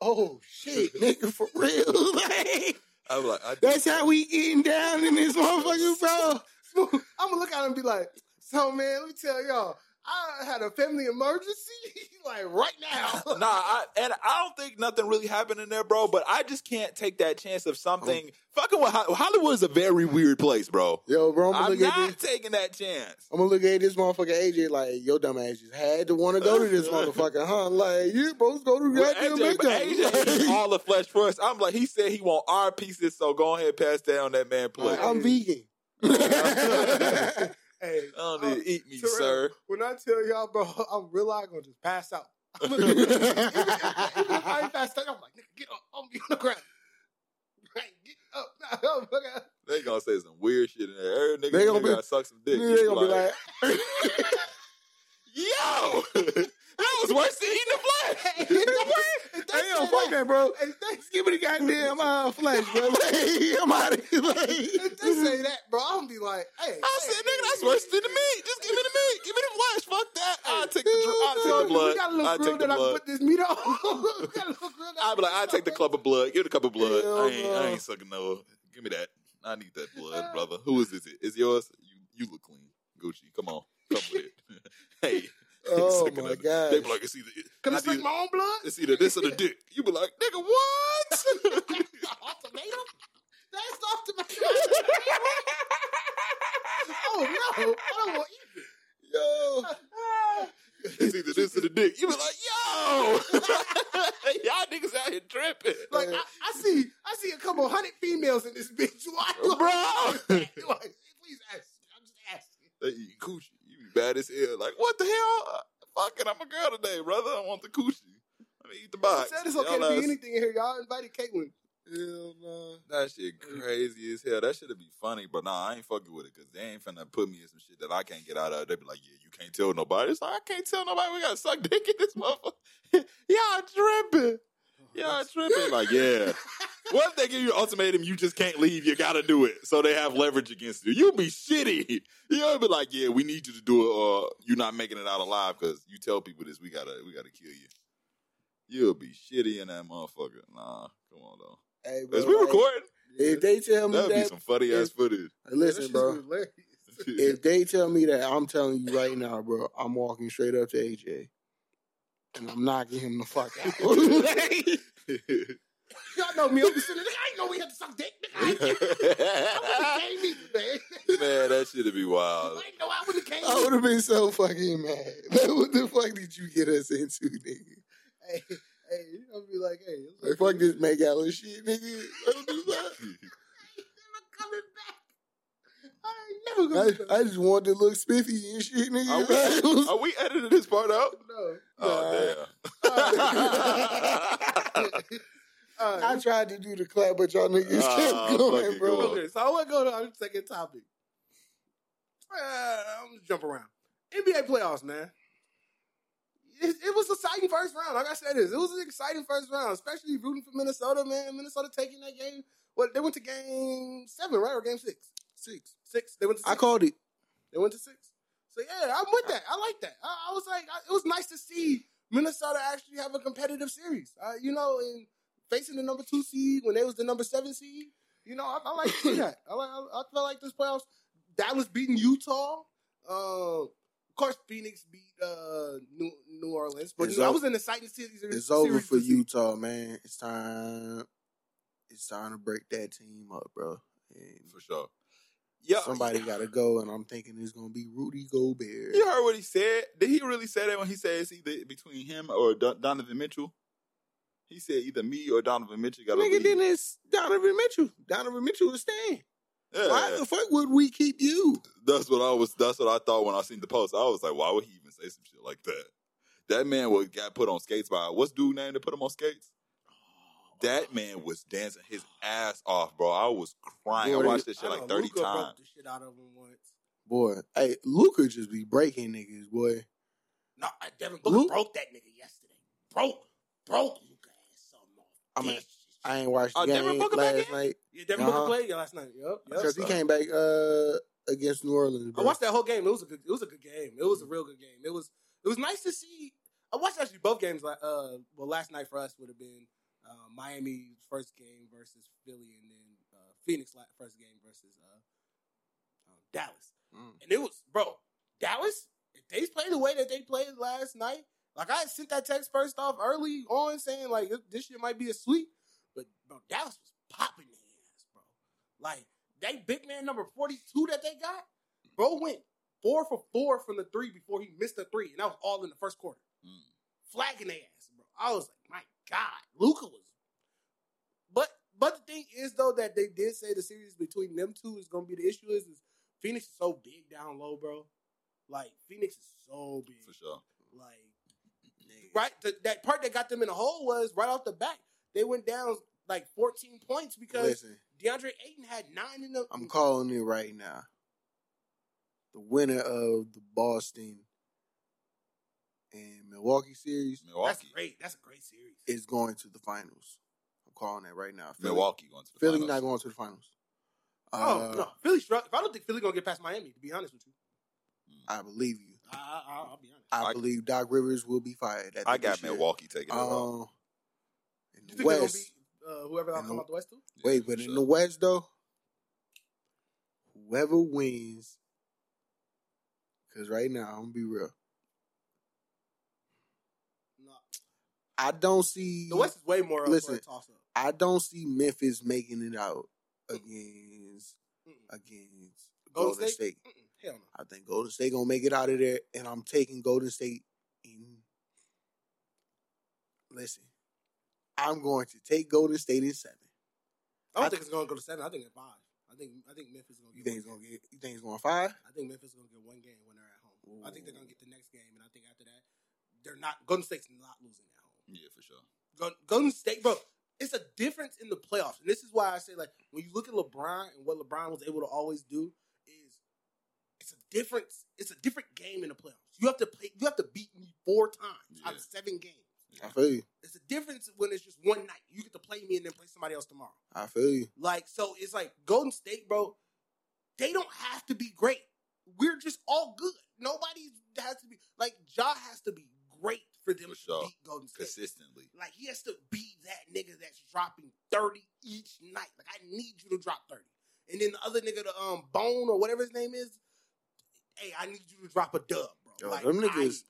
Oh shit, nigga, for real? Like, I'm like, I, that's how we getting down in this motherfucker, bro. I'm gonna look at him and be like, so man, let me tell y'all, I had a family emergency, like right now. nah, I, and I don't think nothing really happened in there, bro. But I just can't take that chance of something. Um, Fucking with Ho- Hollywood is a very weird place, bro. Yo, bro, I'm gonna I'm look at not this. taking that chance. I'm gonna look at this motherfucker AJ like your dumb ass just had to want to go to this motherfucker, huh? Like you supposed to go to Well, goddamn AJ, but AJ all the flesh first. I'm like, he said he want our pieces, so go ahead, pass down that man plate. I'm vegan. hey, I don't need to eat me, Terrell, sir. When I tell y'all, bro, I'm really gonna just pass out. I'm gonna, even, even if I ain't passed out, I'm like, nigga, get up. I'm gonna be on the ground. Right, get up. Oh, They gonna say some weird shit in there. Every nigga, They gonna nigga be- gotta suck some dick. they gonna be like, yo, that was worse than eating the flesh. "Hey, yo, fuck that, bro. Hey, me the goddamn uh, flesh, bro. Like, I'm out of here. if they say that, bro, I'm gonna be like, hey. I said, nigga, that's worse than the meat. Just give me the meat. Give me the flesh. Fuck that. I'll take the, I'll take the blood. We got a little I'll grill that I put this meat on. Got a little grill that I I'll be like, I'll take the cup of blood. Give the cup of blood. Hell I ain't, I ain't sucking no. Give me that. I need that blood, brother. Who is this? Is yours? You, you look clean, Gucci. Come on, come with it. hey. Oh my god. They be like, it's either Can I suck my own blood? it's either this or the dick. You be like, nigga, what? Ultimatum? That's the ultimatum. oh no, I don't want you. Yo. it's either this or the dick. You be like, yo, y'all niggas out here tripping, Like I, I see, I see a couple hundred females in this bitch. Why, do I- bro. like, please ask. I'm just asking. they eating coochie. You be bad as hell. Like, what the hell? Uh, fuck it, I'm a girl today, brother. I want the coochie. Let me eat the box. said it's okay Y'all to be ass- anything in here. Y'all invited Caitlyn. Hell no. That shit crazy as hell. That should be funny, but nah, I ain't fucking with it because they ain't finna put me in some shit that I can't get out of. They be like, yeah, you can't tell nobody. It's like, I can't tell nobody we gotta suck dick in this motherfucker. Y'all tripping. Y'all tripping. Like, yeah. What if they give you an ultimatum, you just can't leave, you gotta do it. So they have leverage against you. You'll be shitty. You'll be like, yeah, we need you to do it uh, or you're not making it out alive because you tell people this, we gotta we gotta kill you. You'll be shitty in that motherfucker. Nah, come on though. Hey, bro. Is we like, recording? If they tell me That'd be some funny ass footage. listen, bro. Hilarious. If they tell me that, I'm telling you right now, bro. I'm walking straight up to AJ, and I'm knocking him the fuck out. Y'all know me. I'm sitting there. I ain't know we had to suck dick. Nigga, I ain't I would've came either, man. Man, that shit'd be wild. I know I would have came. I would have been so fucking mad. Like, what the fuck did you get us into, nigga? Hey, hey, you gonna be like, hey, it's Like, fuck this make out shit, nigga. I don't do that. never coming back. I ain't never gonna. I, I just wanted to look spiffy and shit, nigga. Are we, was- are we editing this part out? no. Oh, damn. All I tried to do the clap, but y'all niggas Ah, kept going, bro. go. Okay, so I want to go to our second topic. Uh, I'm gonna jump around. NBA playoffs, man. It, it was an exciting first round. Like I said, this it was an exciting first round, especially rooting for Minnesota, man. Minnesota taking that game. Well, they went to game seven, right, or game six? Six, six. They went to. Six. I called it. They went to six. So yeah, I'm with that. I like that. I, I was like, I, it was nice to see Minnesota actually have a competitive series. Uh, you know, in facing the number two seed when they was the number seven seed. You know, I, I like to see that. I like. I, I felt like this playoffs. Dallas beating Utah. Uh, of course, Phoenix beat uh, New, New Orleans, but It's you know, I over- was in the exciting series. It's over for see. Utah, man. It's time. It's time to break that team up, bro. And For sure. Yeah, somebody got to go, and I'm thinking it's gonna be Rudy Gobert. You heard what he said? Did he really say that when he said it's either between him or Don- Donovan Mitchell? He said either me or Donovan Mitchell got to Nigga, leave. then it's Donovan Mitchell. Donovan Mitchell is staying. Yeah. Why the fuck would we keep you? That's what I was. That's what I thought when I seen the post. I was like, why would he even say some shit like that? That man was got put on skates by what's dude name to put him on skates? Oh. That man was dancing his ass off, bro. I was crying. I watched this shit I like know, thirty Luka broke times. the shit out of him once. Boy, hey, Luka just be breaking niggas, boy. No, I- Devin Booker Luke- broke that nigga yesterday. Broke, broke Luka ass something off. I mean, This- I ain't watched the Devin game Booker back last in? night yeah, Devin Uh-huh. Booker played last night. Yep, yep. because he came back uh, against New Orleans. I watched that whole game. It was a good. It was a good game. It was a real good game. It was. It was nice to see. I watched actually both games. Like, uh, well, last night for us would have been uh, Miami's first game versus Philly, and then uh, Phoenix first game versus uh, uh, Dallas. Mm. And it was, bro, Dallas if they play the way that they played last night, like I sent that text first off early on saying like this shit might be a sweep, but bro, Dallas was popping their ass, bro. Like they big man number forty two that they got, bro went four for four from the three before he missed the three, and that was all in the first quarter, Mm. flagging their ass, bro. I was like, my god, Luka was. But but the thing is though that they did say the series between them two is gonna be the issue is, is Phoenix is so big down low, bro. Like Phoenix is so big, For sure. like right. The, that part that got them in the hole was right off the bat. They went down like 14 points because Listen, DeAndre Ayton had nine in the. I'm calling it right now. The winner of the Boston and Milwaukee series That's Milwaukee. great. That's a great series. is going to the finals. I'm calling that right now. Philly, Milwaukee going to the Philly finals. not going to the finals. oh Uh, no, Philly struck. I don't think Philly gonna get past Miami. To be honest with you, I believe you. I, I, I'll, I'll be honest. I, I- believe Doc Rivers will be fired. At I got year. Milwaukee taking it all. Um, in You the think West, beat uh, whoever else in come the- out the West too? Yeah, wait, for but in the West though, whoever wins, because right now I'm gonna be real. No, I don't see the West is way more Listen. toss up. I don't see Memphis making it out against against Golden Golden State? State. Hell no. I think Golden State gonna make it out of there, and I'm taking Golden State in. Listen, I'm going to take Golden State in seven. I don't I- think it's gonna go to seven. I think it's five. I think I think Memphis is gonna. Get You Get think it's gonna game. get? You think it's going five? I think Memphis is gonna get one game when they're at home. I think they're gonna get the next game, and I think after that, they're not. Golden State's not losing at home. Yeah, for sure. Go- Golden State, bro. It's a difference in the playoffs, and this is why I say like when you look at LeBron and what LeBron was able to always do is it's a difference. It's a different game in the playoffs. You have to play. You have to beat me four times out of seven games. I feel you. It's a difference when it's just one night. You get to play me and then play somebody else tomorrow. I feel you. Like so, it's like Golden State, bro. They don't have to be great. We're just all good. Nobody has to be like Ja has to be great for them For to sure. beat Golden State. Consistently. Like he has to be that nigga that's dropping thirty each night. Like I need you to drop thirty, and then the other nigga, the um Bone or whatever his name is. Hey, I need you to drop a dub, bro. Yo, like, them niggas-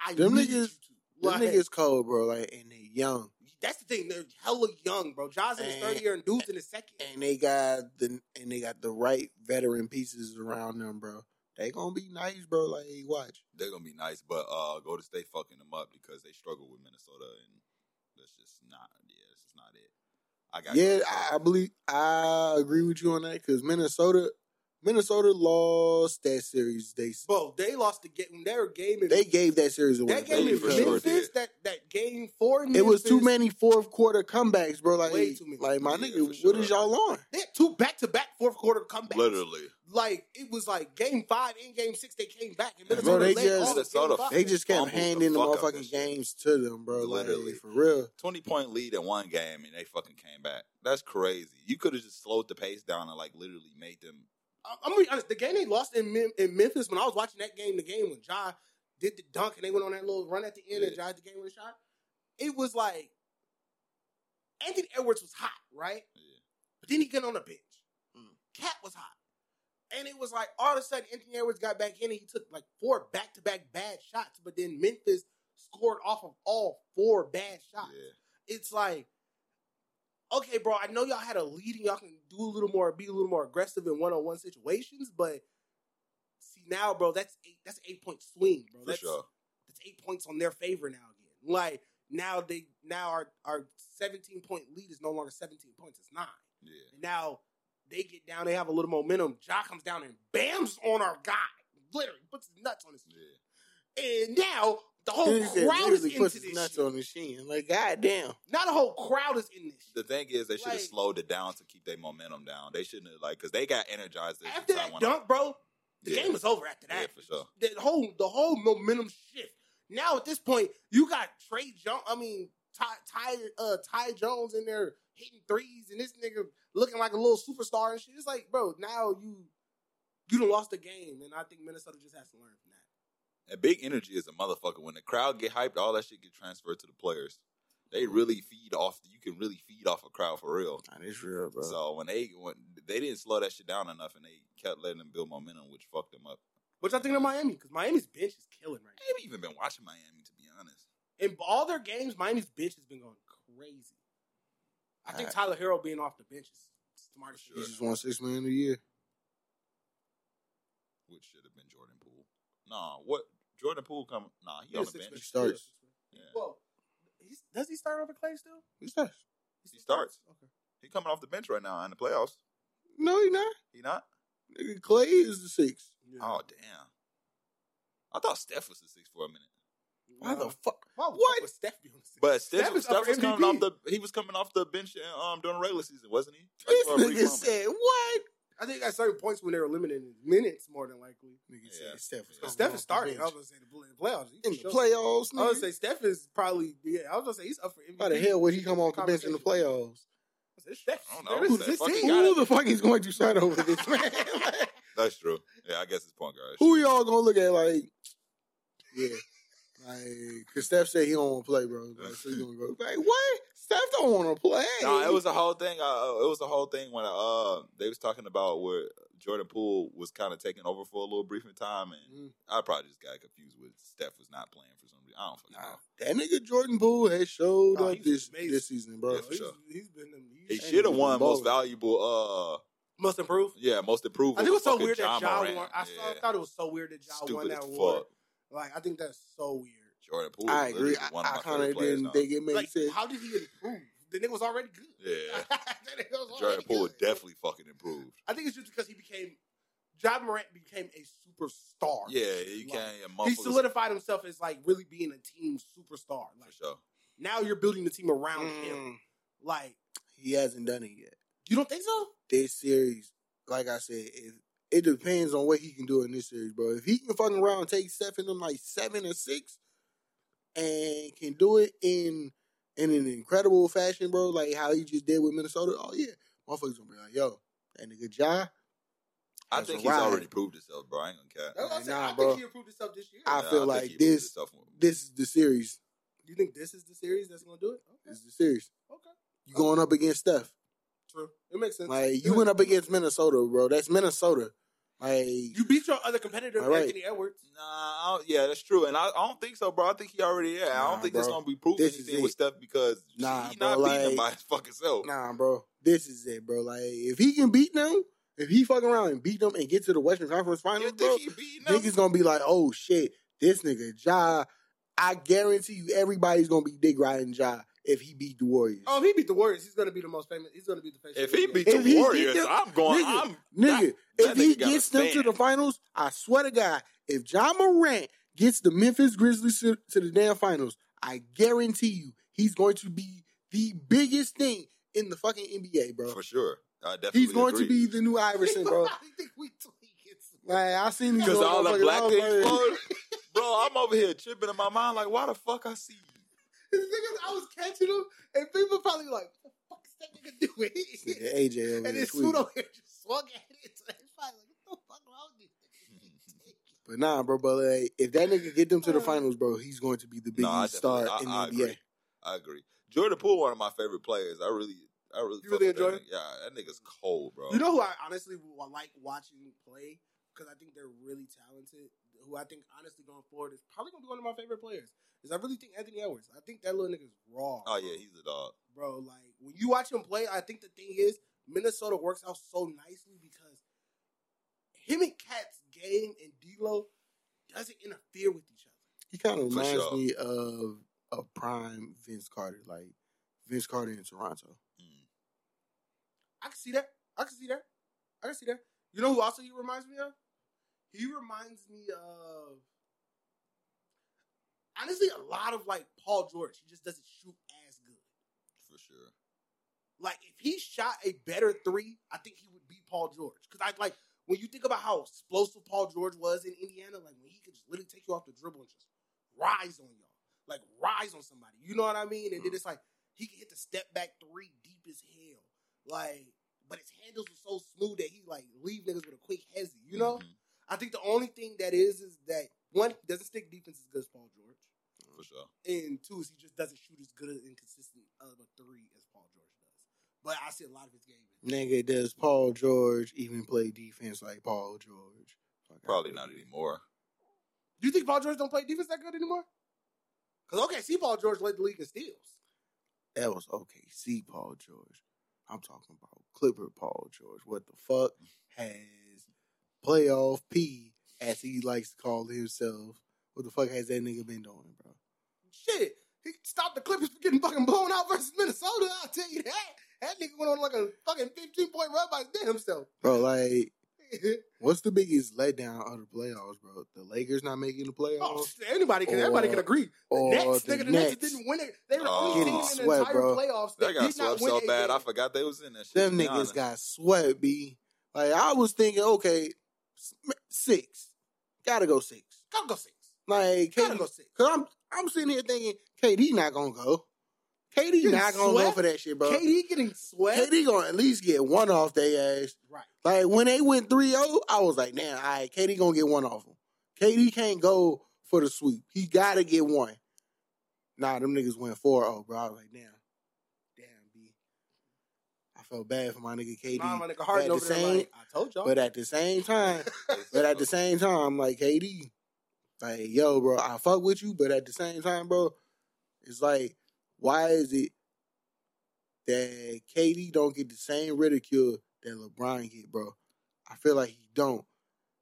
I, I them niggas- Them Like, niggas cold, bro. Like, and they young, That's the thing. They're hella young, bro. Ja's in his third year and dude's in his second. and they got the and they got the right veteran pieces around them, bro. They gonna be nice, bro. Like, hey, watch. They're gonna be nice, but uh, go to stay fucking them up because they struggle with Minnesota and that's just not yeah, that's just not it. I got Yeah, I, I believe I agree with you on that because Minnesota, Minnesota lost that series. They Bro, they lost the game. Their game in they gave that series away. that game They in for sure Memphis. that that game four. In It was too many fourth quarter comebacks, bro. Like, Way too many. like my Yeah, nigga, for what sure. is y'all on? They had two back to back fourth quarter comebacks. Literally. like it was like game five and game six. They came back and Bro, Minnesota they just- all of Minnesota game five. They just kept Fumbled the handing the fuck out that motherfucking games to them, bro. Literally. Like, for real. Twenty point lead in one game and they fucking came back. That's crazy. You could have just slowed the pace down and like literally made them I- I'm gonna be honest. The game they lost in Mem- in Memphis when I was watching that game, the game when Ja did the dunk and they went on that little run at the end and Yeah. Ja had the game with a shot. It was like Anthony Edwards was hot, right? Yeah. But then he got on the bench. Mm. KAT was hot. And it was like all of a sudden Anthony Edwards got back in and he took like four back to back bad shots, but then Memphis scored off of all four bad shots. Yeah. It's like, okay, bro, I know y'all had a lead and y'all can do a little more, be a little more aggressive in one on one situations, but see now, bro, that's eight that's eight point swing, bro. For that's sure. that's eight points on their favor now again. Like now they now our our seventeen point lead is no longer seventeen points, it's nine. Yeah. And now they get down, they have a little momentum. Ja comes down and bams on our guy. Literally puts his nuts on his Yeah. And now the whole crowd is literally into this nuts shit. on the shin. Like, goddamn. Now the whole crowd is in this shit. The thing is, they should have Like- slowed it down to keep their momentum down. They shouldn't have like because they got energized. as After time that went on. dunk, bro, the Yeah. game was over after Yeah, that. for sure. The whole the whole momentum shift. Now at this point, you got Trey Jones. I mean, Ty Ty, uh, Ty Jones in there hitting threes, and this nigga looking like a little superstar and shit. It's like, bro, now you you done lost the game, and I think Minnesota just has to learn from that. And big energy is a motherfucker. When the crowd get hyped, all that shit get transferred to the players. They really feed off. You can really feed off a crowd for real. Nah, this real, bro. So when they when they didn't slow that shit down enough, and they kept letting them build momentum, which fucked them up. What y'all think of Miami? Because Miami's bench is killing right I haven't even been watching Miami to be honest. In all their games, Miami's bench has been going crazy. I think Alright. Tyler Herro being off the bench is smart. as For He just won six million a year. Which should have been Jordan Poole. Nah, what Jordan Poole come? Nah, he Yeah, on the bench. He starts. Yeah. Well, does he start over Clay still? He starts. He starts. Okay. He coming off the bench right now in the playoffs. No, he not. He not? Nigga, Clay is the six. Yeah. Oh damn! I thought Steph was the six for a minute, Why the fuck? Why would What? what? Steph be on the six? but Steph, Steph Steph, up for was coming off the he was coming off the bench um during the regular season, wasn't he? Like, This for nigga said what? I think at certain points when they were limited in minutes, more than likely. Nigga Yeah. said Steph was But But Steph is starting. I bench. was gonna say the in the playoffs. In the sure. playoffs. I was gonna say Steph is probably yeah. I was gonna say he's up for MVP. Why the hell would he come off the bench in the playoffs? I said, Steph, don't know. Who's That this fucking Who the fuck is going to start over this man? That's true. Yeah, I guess it's point guard. Who y'all gonna look at like? Yeah, like because Steph said he don't want to play, bro. Like, so you gonna go like what? Steph don't want to play. No, it was a whole thing. Uh, it was a whole thing when uh they was talking about where Jordan Poole was kind of taking over for a little brief in time, and Mhm. I probably just got confused with Steph was not playing for some reason. I don't fucking Nah, know. that nigga Jordan Poole has showed Nah, up this amazing. this season, bro. Yeah, for he's, sure. he's been He should have won most valuable. Uh, must improve. yeah, most improved. I think it was so fucking weird that Ja Ja won. I, saw, I thought it was so weird that Ja won Stupid that as award. fuck. Like I think that's so weird. Jordan Poole. I agree. I, one of I my kind of didn't think it made Like, sense. how did he improve? The nigga was already good. Yeah. Was Jordan already Poole good. definitely fucking improved. I think it's just because he became. Ja Morant became a superstar. Yeah, you Like, can't. He motherfuckers- solidified himself as like really being a team superstar. for Like sure. now you're building the team around him. Mm, Like he hasn't done it yet. you don't think so? This series, like I said, if, it depends on what he can do in this series, bro. If he can fucking around and take seven them like seven or six, and can do it in in an incredible fashion, bro, like how he just did with Minnesota. Oh yeah, motherfuckers gonna be like, yo, that nigga Ja. I think he's ride. already proved himself, bro. I ain't gonna cap. That's I'm. Nah, I bro. think he improved himself this year. I Yeah, feel think like this- This is the series. you think this is the series that's gonna do it? Okay. This is the series. Okay. You going up against Steph. True. It makes sense. Like It you went up against Minnesota, bro. That's Minnesota. Like You beat your other competitor, All right. Anthony Edwards. Nah, I yeah, that's true, and I, I don't think so, bro. I think he already. Yeah, I don't think bro. it's gonna be proving This anything with it. Steph because Nah, he bro, not beating him by his fucking self. Nah, bro. This is it, bro. Like, if he can beat them, if he fucking around and beat them and get to the Western Conference Finals, think bro, he beating him? niggas gonna be like, oh shit, this nigga Ja. I guarantee you, everybody's gonna be dick riding Ja if he beat the Warriors. Oh, if he beat the Warriors, he's gonna be the most famous. He's gonna be the face. If of the he NBA. beat If the he Warriors, them- I'm going. nigga, I'm nigga, that if he gets them to the finals, I swear to God, if Ja Morant gets the Memphis Grizzlies to, to the damn finals, I guarantee you, he's going to be the biggest thing in the fucking NBA, bro. for sure. I definitely He's going agree. to be the new Iverson, bro. I think we tweaking. Like I seen these because all the black things, like- exploded. bro. I'm over here tripping in my mind like, why the fuck I see you? The I was catching him, and people probably like, "What the fuck is that nigga doing?" Nigga, AJ over and there then tweaking. Sudo here just swung at it. So it's probably like, "What the fuck wrong with this?" But nah, bro, but like, if that nigga get them to the finals, bro, he's going to be the No, I biggest star definitely- in the I, I NBA. agree. I agree. Jordan Poole, one of my favorite players. I really, I really, You really with that enjoy nigga. Yeah, that nigga's cold, bro. You know who I honestly like watching play because I think they're really talented. Who I think honestly going forward is probably gonna be one of my favorite players. Is I really think Anthony Edwards. I think that little nigga's raw. oh yeah, he's a dog. bro. Like when you watch him play, I think the thing is Minnesota works out so nicely because him and KAT's game and D'Lo doesn't interfere with each other. He kind of reminds sure. me of a prime Vince Carter, like Vince Carter in Toronto. Mm. I can see that. I can see that. I can see that. You know who also he reminds me of? He reminds me of honestly a lot of like Paul George. He just doesn't shoot as good. For sure. Like if he shot a better three, I think he would beat Paul George. Because I like when you think about how explosive Paul George was in Indiana, like when he could just literally take you off the dribble and just rise on y'all, like rise on somebody. You know what I mean? And then it's like he can hit the step back three deep as hell, like. But his handles were so smooth that he like leave niggas with a quick hezzy. You know? Mhm. I think the only thing that is is that one he doesn't stick defense as good as Paul George, for sure. and two is he just doesn't shoot as good and consistent of a three as Paul George does. But I see a lot of his game. is- Nigga, does Paul George even play defense like Paul George? fuck. out Probably not anymore. Do you think Paul George don't play defense that good anymore? Because okay, see Paul George led the league in steals. That was OKC Paul George. I'm talking about Clipper Paul George. What the fuck mm. has playoff P, as he likes to call himself? What the fuck has that nigga been doing, bro? Shit, he stopped the Clippers from getting fucking blown out versus Minnesota. I'll tell you that. That nigga went on like a fucking 15 point run by his damn himself. Bro, like, what's the biggest letdown of the playoffs, bro? The Lakers not making the playoffs. Oh, playoffs, anybody can everybody can agree. The or Nets, the nigga, the Nets Nets. didn't win it. They were the Oh. only team in the swept, entire bro. playoffs They that got swept so bad. game. I forgot they was in that shit. them niggas honest. got swept, B. Like, I was thinking, okay, s- six. Gotta go six. Gotta go six. Like, Gotta KD, go six. cause I'm, I'm sitting here thinking, KD not gonna go. KD not gonna go for that shit, bro. KD getting sweat. KD gonna at least get one off their ass. Right. Like when they went 3-0, I was like, damn, all right, KD gonna get one off him. KD can't go for the sweep. He gotta get one. Nah, them niggas went 4-0, bro. I was like, damn. Damn, B. I felt bad for my nigga KD. Nah, my nigga Harden at the over there same- like, I told y'all. But at the same time, but at the same time, I'm like, KD, like, yo, bro, I fuck with you, but at the same time, bro, it's like, why is it that KD don't get the same ridicule that LeBron get, bro? I feel like he don't.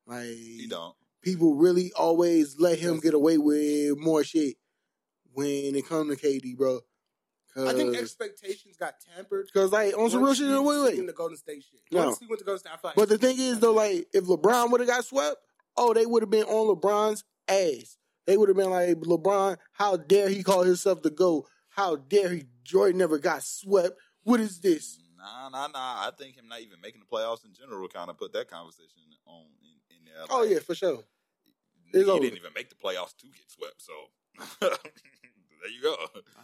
Like He don't. people really always let him get away with more shit when it comes to KD, bro. I think expectations got tampered. cause like on some real once shit, wait, wait. in the Golden State shit. No. Once he went to Golden State, I feel like But the thing is, though, like if LeBron would have got swept, oh, they would have been on LeBron's ass. They would have been like, LeBron, how dare he call himself the GOAT? How dare he? Jordan never got swept. What is this? Nah, nah, nah. I think him not even making the playoffs in general kind of put that conversation on in, in there. Oh yeah, for sure. he over. didn't even make the playoffs to get swept. So there you go.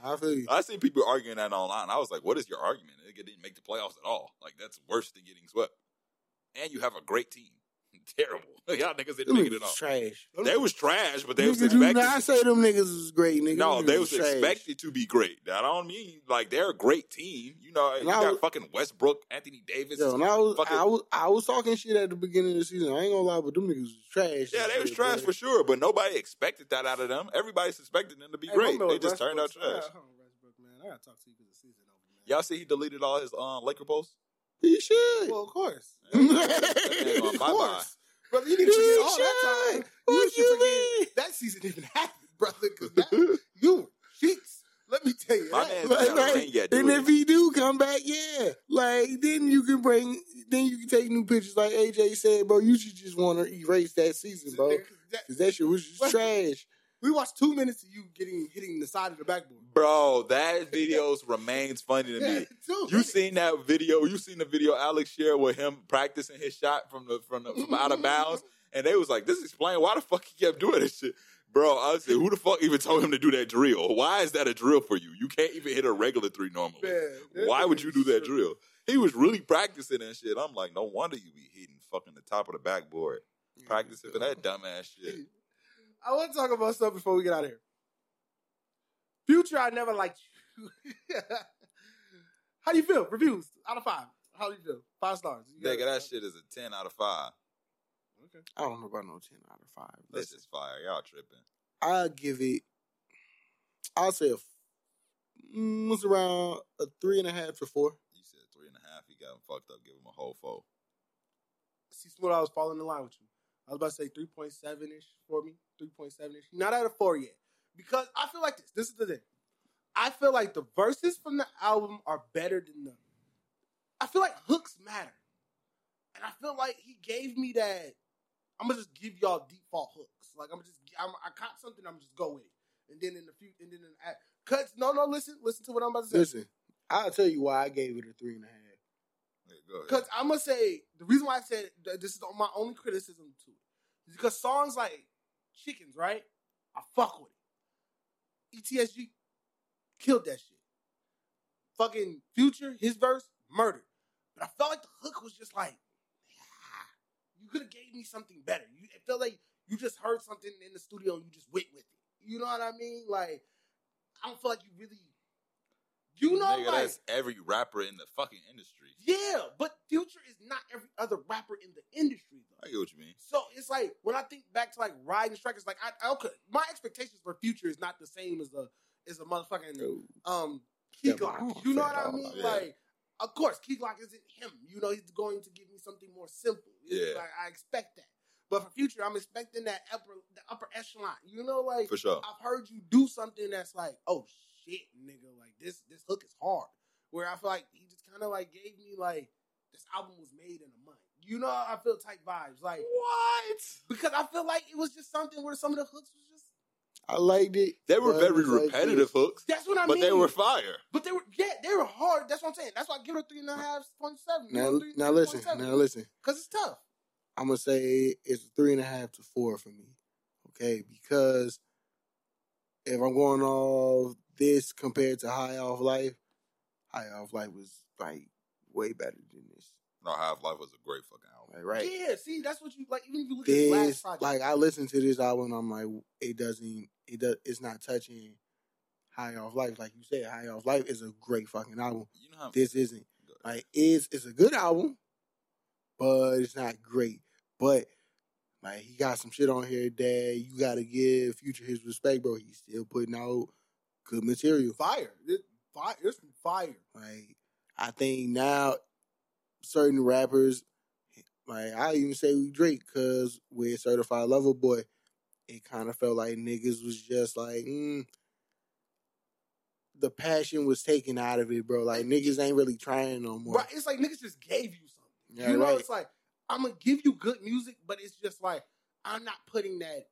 I feel you. I see people arguing that online. I was like, "What is your argument? Nigga didn't make the playoffs at all. Like that's worse than getting swept." And you have a great team. Terrible. Y'all niggas didn't make it niggas at all. was trash. They was trash, but they was Nigga, do expected. not say them niggas was great, nigga. No, Them they niggas was expected to be great. That don't mean like they're a great team. You know, you I got was- fucking Westbrook, Anthony Davis. Yo, and I was, fucking- I was, I was talking shit at the beginning of the season. I ain't gonna lie, but them niggas was trash. yeah, they was Shit, trash boy. for sure, but nobody expected that out of them. Everybody suspected them to be Hey, great. They just Westbrook- turned out trash. on, Westbrook, man. I gotta talk to you because the season over, man. Y'all see he deleted all his um, Laker posts? He should. Well, of course. That Man, nigga going of course. Brother, you need He to forget all that should. time. You What should you forget mean? that season didn't happen, brother, because you were cheeks. Let me tell you My that. man's Like, got like, yet, do and it. if he do come back, yeah, like then you can bring, then you can take new pictures. Like AJ said, bro, you should just want to erase that season, bro, That- because that shit was just What? trash. We watched two minutes of you getting hitting the side of the backboard. Bro, that video remains funny to me. Two You seen that video? You seen the video Alex shared with him practicing his shot from the from the, from out of bounds, and they was like, "This explain why the fuck he kept doing this shit." Bro, I said, who the fuck even told him to do that drill? Why is that a drill for you? You can't even hit a regular three normally. Man, Why would you do that drill? He was really practicing that shit. I'm like, no wonder you be hitting fucking the top of the backboard. Practicing for that dumbass shit. I want to talk about stuff before we get out of here. Future, I never liked you. How do you feel? Reviews out of five. How do you feel? Five stars. You Nigga, that shit is a 10 out of 5. Okay. I don't know about no ten out of five. This is fire. Y'all tripping. I'll give it. I'll say a, f- mm, it's around a three and a half to four. You said three and a half. He got him fucked up. Give him a whole four. See, Smooth, I was falling in line with you. I was about to say 3.7 ish for me. 3.7 ish. Not at a four yet. Because I feel like this. This is the thing. I feel like the verses from the album are better than the. I feel like hooks matter. And I feel like he gave me that. I'm gonna just give y'all default hooks. Like I'm just, I'm, I caught something. I'm just go with it. And then in the future, and then in the, cuts. No, no, listen, listen to what I'm about to say. Listen, I'll tell you why I gave it a three and a half. Yeah. Because I'm gonna say the reason why I said this is my only criticism to it is because songs like Chickens, right? I fuck with it. EST Gee killed that shit. Fucking Future, his verse, murdered. But I felt like the hook was just like, ah, you could have gave me something better. You, it felt like you just heard something in the studio and you just went with it. You know what I mean? Like, I don't feel like you really You know, Nigga, like that's every rapper in the fucking industry. yeah, but Future is not every other rapper in the industry though. I get what you mean. So it's like when I think back to like riding strikers, like I, I okay, my expectations for Future is not the same as a as a motherfucking um Key Yeah, Glock. You know what I mean? that. Like, of course, Key Glock isn't him. You know, he's going to give me something more simple. Yeah. like I expect that. But for Future, I'm expecting that upper the upper echelon. You know, like For sure. I've heard you do something that's like, oh shit, nigga, like this this hook is hard. Where I feel like he just kind of like gave me like this album was made in a month. You know, I feel tight vibes like What? because I feel like it was just something where some of the hooks was just I liked it. They were very it's like repetitive hooks, that's what I but mean. But they were fire. but they were yeah they were hard. That's what I'm saying. That's why I give it a three and a half point seven. Now, now listen, now listen. because it's tough. I'm gonna say it's three and a half to four for me. Okay, because if I'm going off this compared to High Off Life, High Off Life was like way better than this. No, High Off Life was a great fucking album. Like right, Yeah, see, that's what you like. Even if you look at his last this project, like I listened to this album, I'm like, it doesn't, it does, it's not touching High Off Life. Like you said, High Off Life is a great fucking album. You know how This isn't. Like is it's a good album, but it's not great. But like he got some shit on here that you gotta give Future his respect, bro. He's still putting out good material. fire, it, fire, it's fire. Like I think now certain rappers, like I even say we Drake, cause with Certified Lover Boy, it kind of felt like niggas was just like, mm, the passion was taken out of it, bro. Like niggas ain't really trying no more. Right, it's like niggas just gave you something. Yeah, you know, right. it's like I'm gonna give you good music, but it's just like I'm not putting that,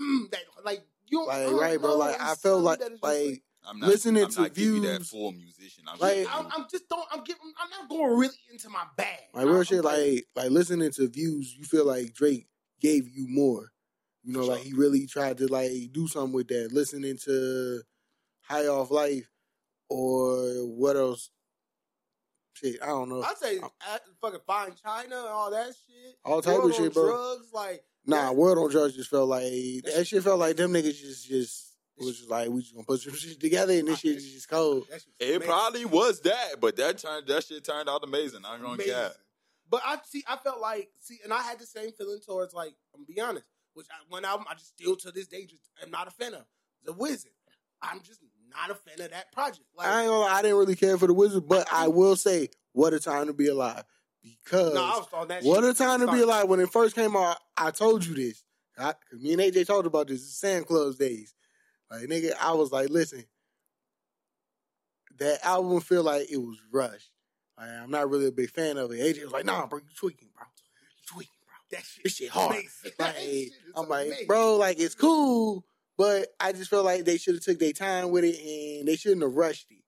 mm, that like you Like don't right, bro. know, Like I felt something like that is just like I'm not listening I'm to not giving you that views, full musician. I'm like- giving I'm, I'm just don't. I'm giving. I'm not going really into my bag. like real I'm- shit. I'm Like like listening to views, you feel like Drake gave you more. You know, For like he really tried to like do something with that. Listening to High Off Life or what else? Shit, I don't know. I'd say at, uh, fucking fine China and all that shit. All type of shit, on bro. Drugs, like Nah, that- World on Drugs just felt like That that shit felt like them niggas just just was just like we just gonna put some shit together and this shit is just cold. that shit was it probably was that, but that turned that shit turned out amazing. I'm gonna Amazing. cap. But I see, I felt like, see, and I had the same feeling towards, like, I'm gonna be honest, which I, one album I just still to this day just am not a fan of, The WIZRD. I'm just not a fan of that project. Like, I ain't gonna lie, I didn't really care for the WIZRD, but I will say, what a time to be alive. Because no, I was on that. what a time to be alive. When it first came out, I told you this. I, Cause me and AJ talked about this. Sam Club's days. Like nigga, I was like, listen, that album feel like it was rushed. Like, I'm not really a big fan of it. AJ was like, nah, bro, you tweaking, bro. You tweaking, bro. That shit, This shit hard. Like, shit I'm like, bro, like it's cool, but I just felt like they should have took their time with it and they shouldn't have rushed it.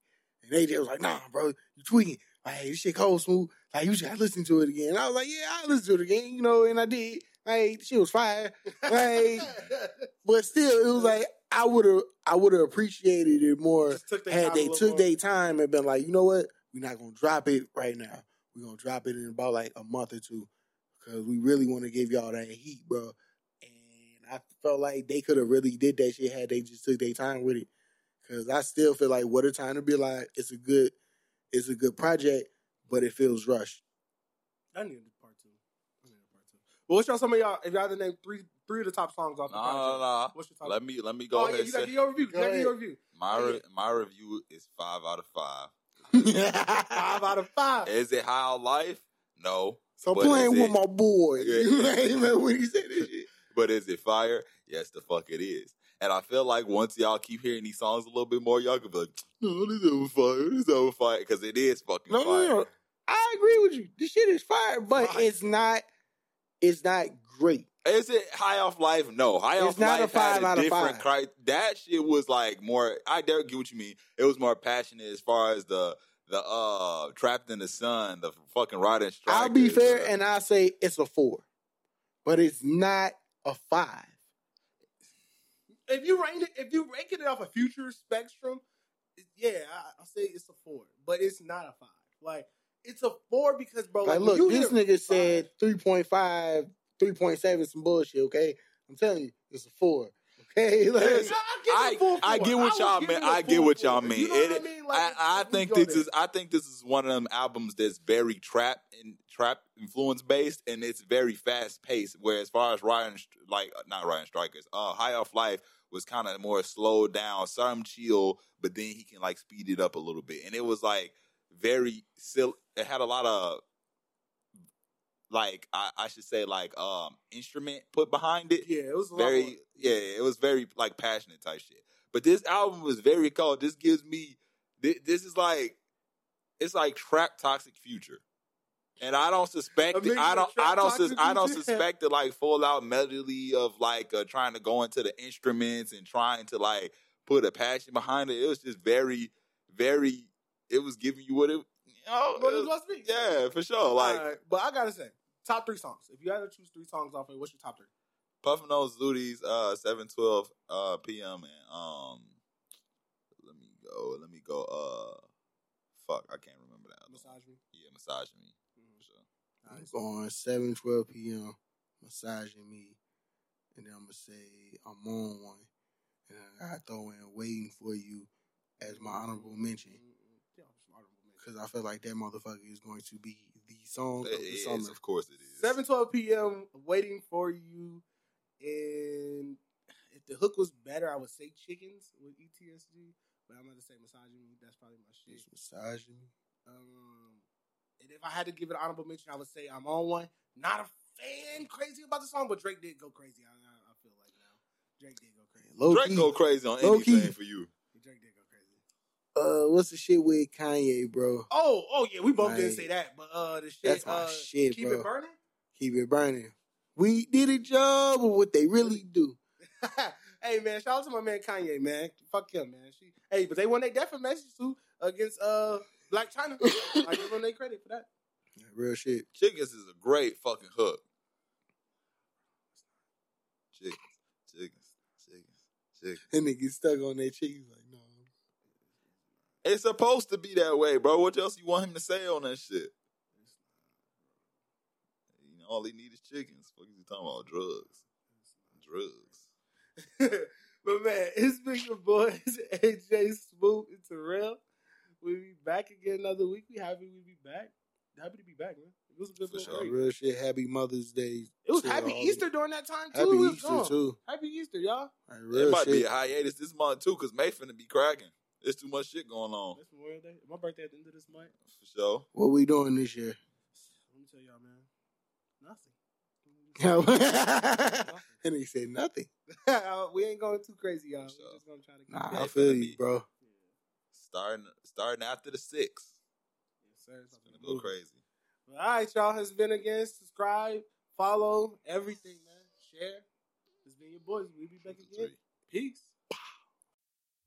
And AJ was like, nah, bro, you tweaking. Like, this shit cold smooth. Like, you gotta listen to it again. And I was like, yeah, I listen to it again, you know, and I did. Like, she was fire. Like, but still, it was like I would have, I would have appreciated it more had they took their time and been like, you know what, we're not gonna drop it right now. We're gonna drop it in about like a month or two because we really want to give y'all that heat, bro. And I felt like they could have really did that shit had they just took their time with it. Cause I still feel like what a time to be like. It's a good, it's a good project, but it feels rushed. I need a part two. I need a part two. Well, what's y'all? Some of y'all, if y'all had to name three, three of the top songs off the No, project, no, no. what's your top? Let me let me go oh, ahead. yeah, and you got to say your review. You Go got to your review. my re- my review is five out of five. Five out of five. Is it high on life? No. so But playing with it- my boy. Yeah. You remember when he said this shit? But is it fire? Yes, the fuck it is. And I feel like once y'all keep hearing these songs a little bit more, y'all could be like, no, this over fire, this over fire. Because it is fucking No, fire. no, no. I agree with you. This shit is fire, but Fire. it's not. It's not great. Is it high off life? No, high It's off not a five had a out of different five. cri- That shit was like more. I dare get what you mean. It was more passionate as far as the the uh trapped in the sun, the fucking riding strike. I'll be fair and I'll say it's a four, but it's not a five. If you rank it, if you ranking it off a future spectrum, yeah, I, I'll say it's a four, but it's not a five. Like it's a four because, bro, Like, like, look, you this hear nigga said five- 3.5, 3.7, some bullshit, okay? I'm telling you, it's a four. Okay, like, Yes. I, it I get what was y'all mean. I get what y'all mean. You know It- what I mean? Like, I, I think this there. is I think this is one of them albums that's very trap and trap influence based, and it's very fast paced. Where as far as Ryan, like uh, not Ryan Strikers, uh, High Off Life was kind of more slowed down, some chill, but then he can like speed it up a little bit, and it was like very sil- It had a lot of like I, I should say like um instrument put behind it. Yeah, it was very yeah it was very like passionate type shit. But this album was very cold. This gives me thi- this is like it's like trap toxic future and i don't suspect it, i don't i don't sus- i don't suspect the like full out medley of like uh, trying to go into the instruments and trying to like put a passion behind it it was just very very it was giving you what it you know What it it was- must be. yeah for sure like but I gotta say, top three songs. If you had to choose three songs off of it, what's your top three? Puffin Nose Zooties, uh, seven twelve uh PM and um let me go, let me go, uh fuck, I can't remember that. Massage me. Yeah, massage me. For sure. I'm going 7, 12 p.m. massaging me, and then I'm gonna say I'm on one, and I gotta throw in waiting for you as my honorable mention Yeah, some honorable mention. because I feel like that motherfucker is going to be the song of It the is, summer. of course it is. 7 12 p.m. waiting for you. And if the hook was better, I would say chickens with EST Gee. But I'm gonna say massaging me. That's probably my shit. Just massaging me. Um, and if I had to give it an honorable mention, I would say I'm on one. Not a fan crazy about the song, but Drake did go crazy. I, I, I feel like now Drake did go crazy. Low Drake key, go crazy on Low anything key. for you. Drake did go crazy. uh, what's the shit with Kanye, bro? Oh, oh yeah, we both Right. didn't say that, but uh, the shit, That's my uh, shit, keep bro. it burning. Keep it burning. We did a job of what they really do. hey man, shout out to my man Kanye, man. Fuck him, man. She, hey, but they won their death message too against uh Blac Chyna. I give them their credit for that. Yeah, real shit. Chickens is a great fucking hook. Chickens, chickens, chickens, chickens. And they get stuck on that chick. He's like, no. It's supposed to be that way, bro. What else you want him to say on that shit? You know, all he need is chickens. What is he talking about? Drugs. Drugs. but man, it's been your boys, AJ Smooth and Terrell. We'll be back again another week. We happy we be back. Happy to be back, man. It was a good For sure. break. Real shit. Happy Mother's Day. It was Happy Easter the- during that time too. Happy Easter gone. too. Happy Easter, y'all. Like, It real might be a hiatus this month too, because May finna be cracking. There's too much shit going on. That's Memorial Day. My birthday at the end of this month. For sure. What we doing this year? Let me tell y'all, man. Nothing. and he said nothing. we ain't going too crazy, y'all. Sure. We're just gonna try to keep Nah, it. I feel you, be- bro. Starting starting after the six. Yes, sir. It's gonna go crazy. All right, y'all. Has been again. Subscribe, follow, everything, man. Share. It's been your boys. We'll be back again. Peace.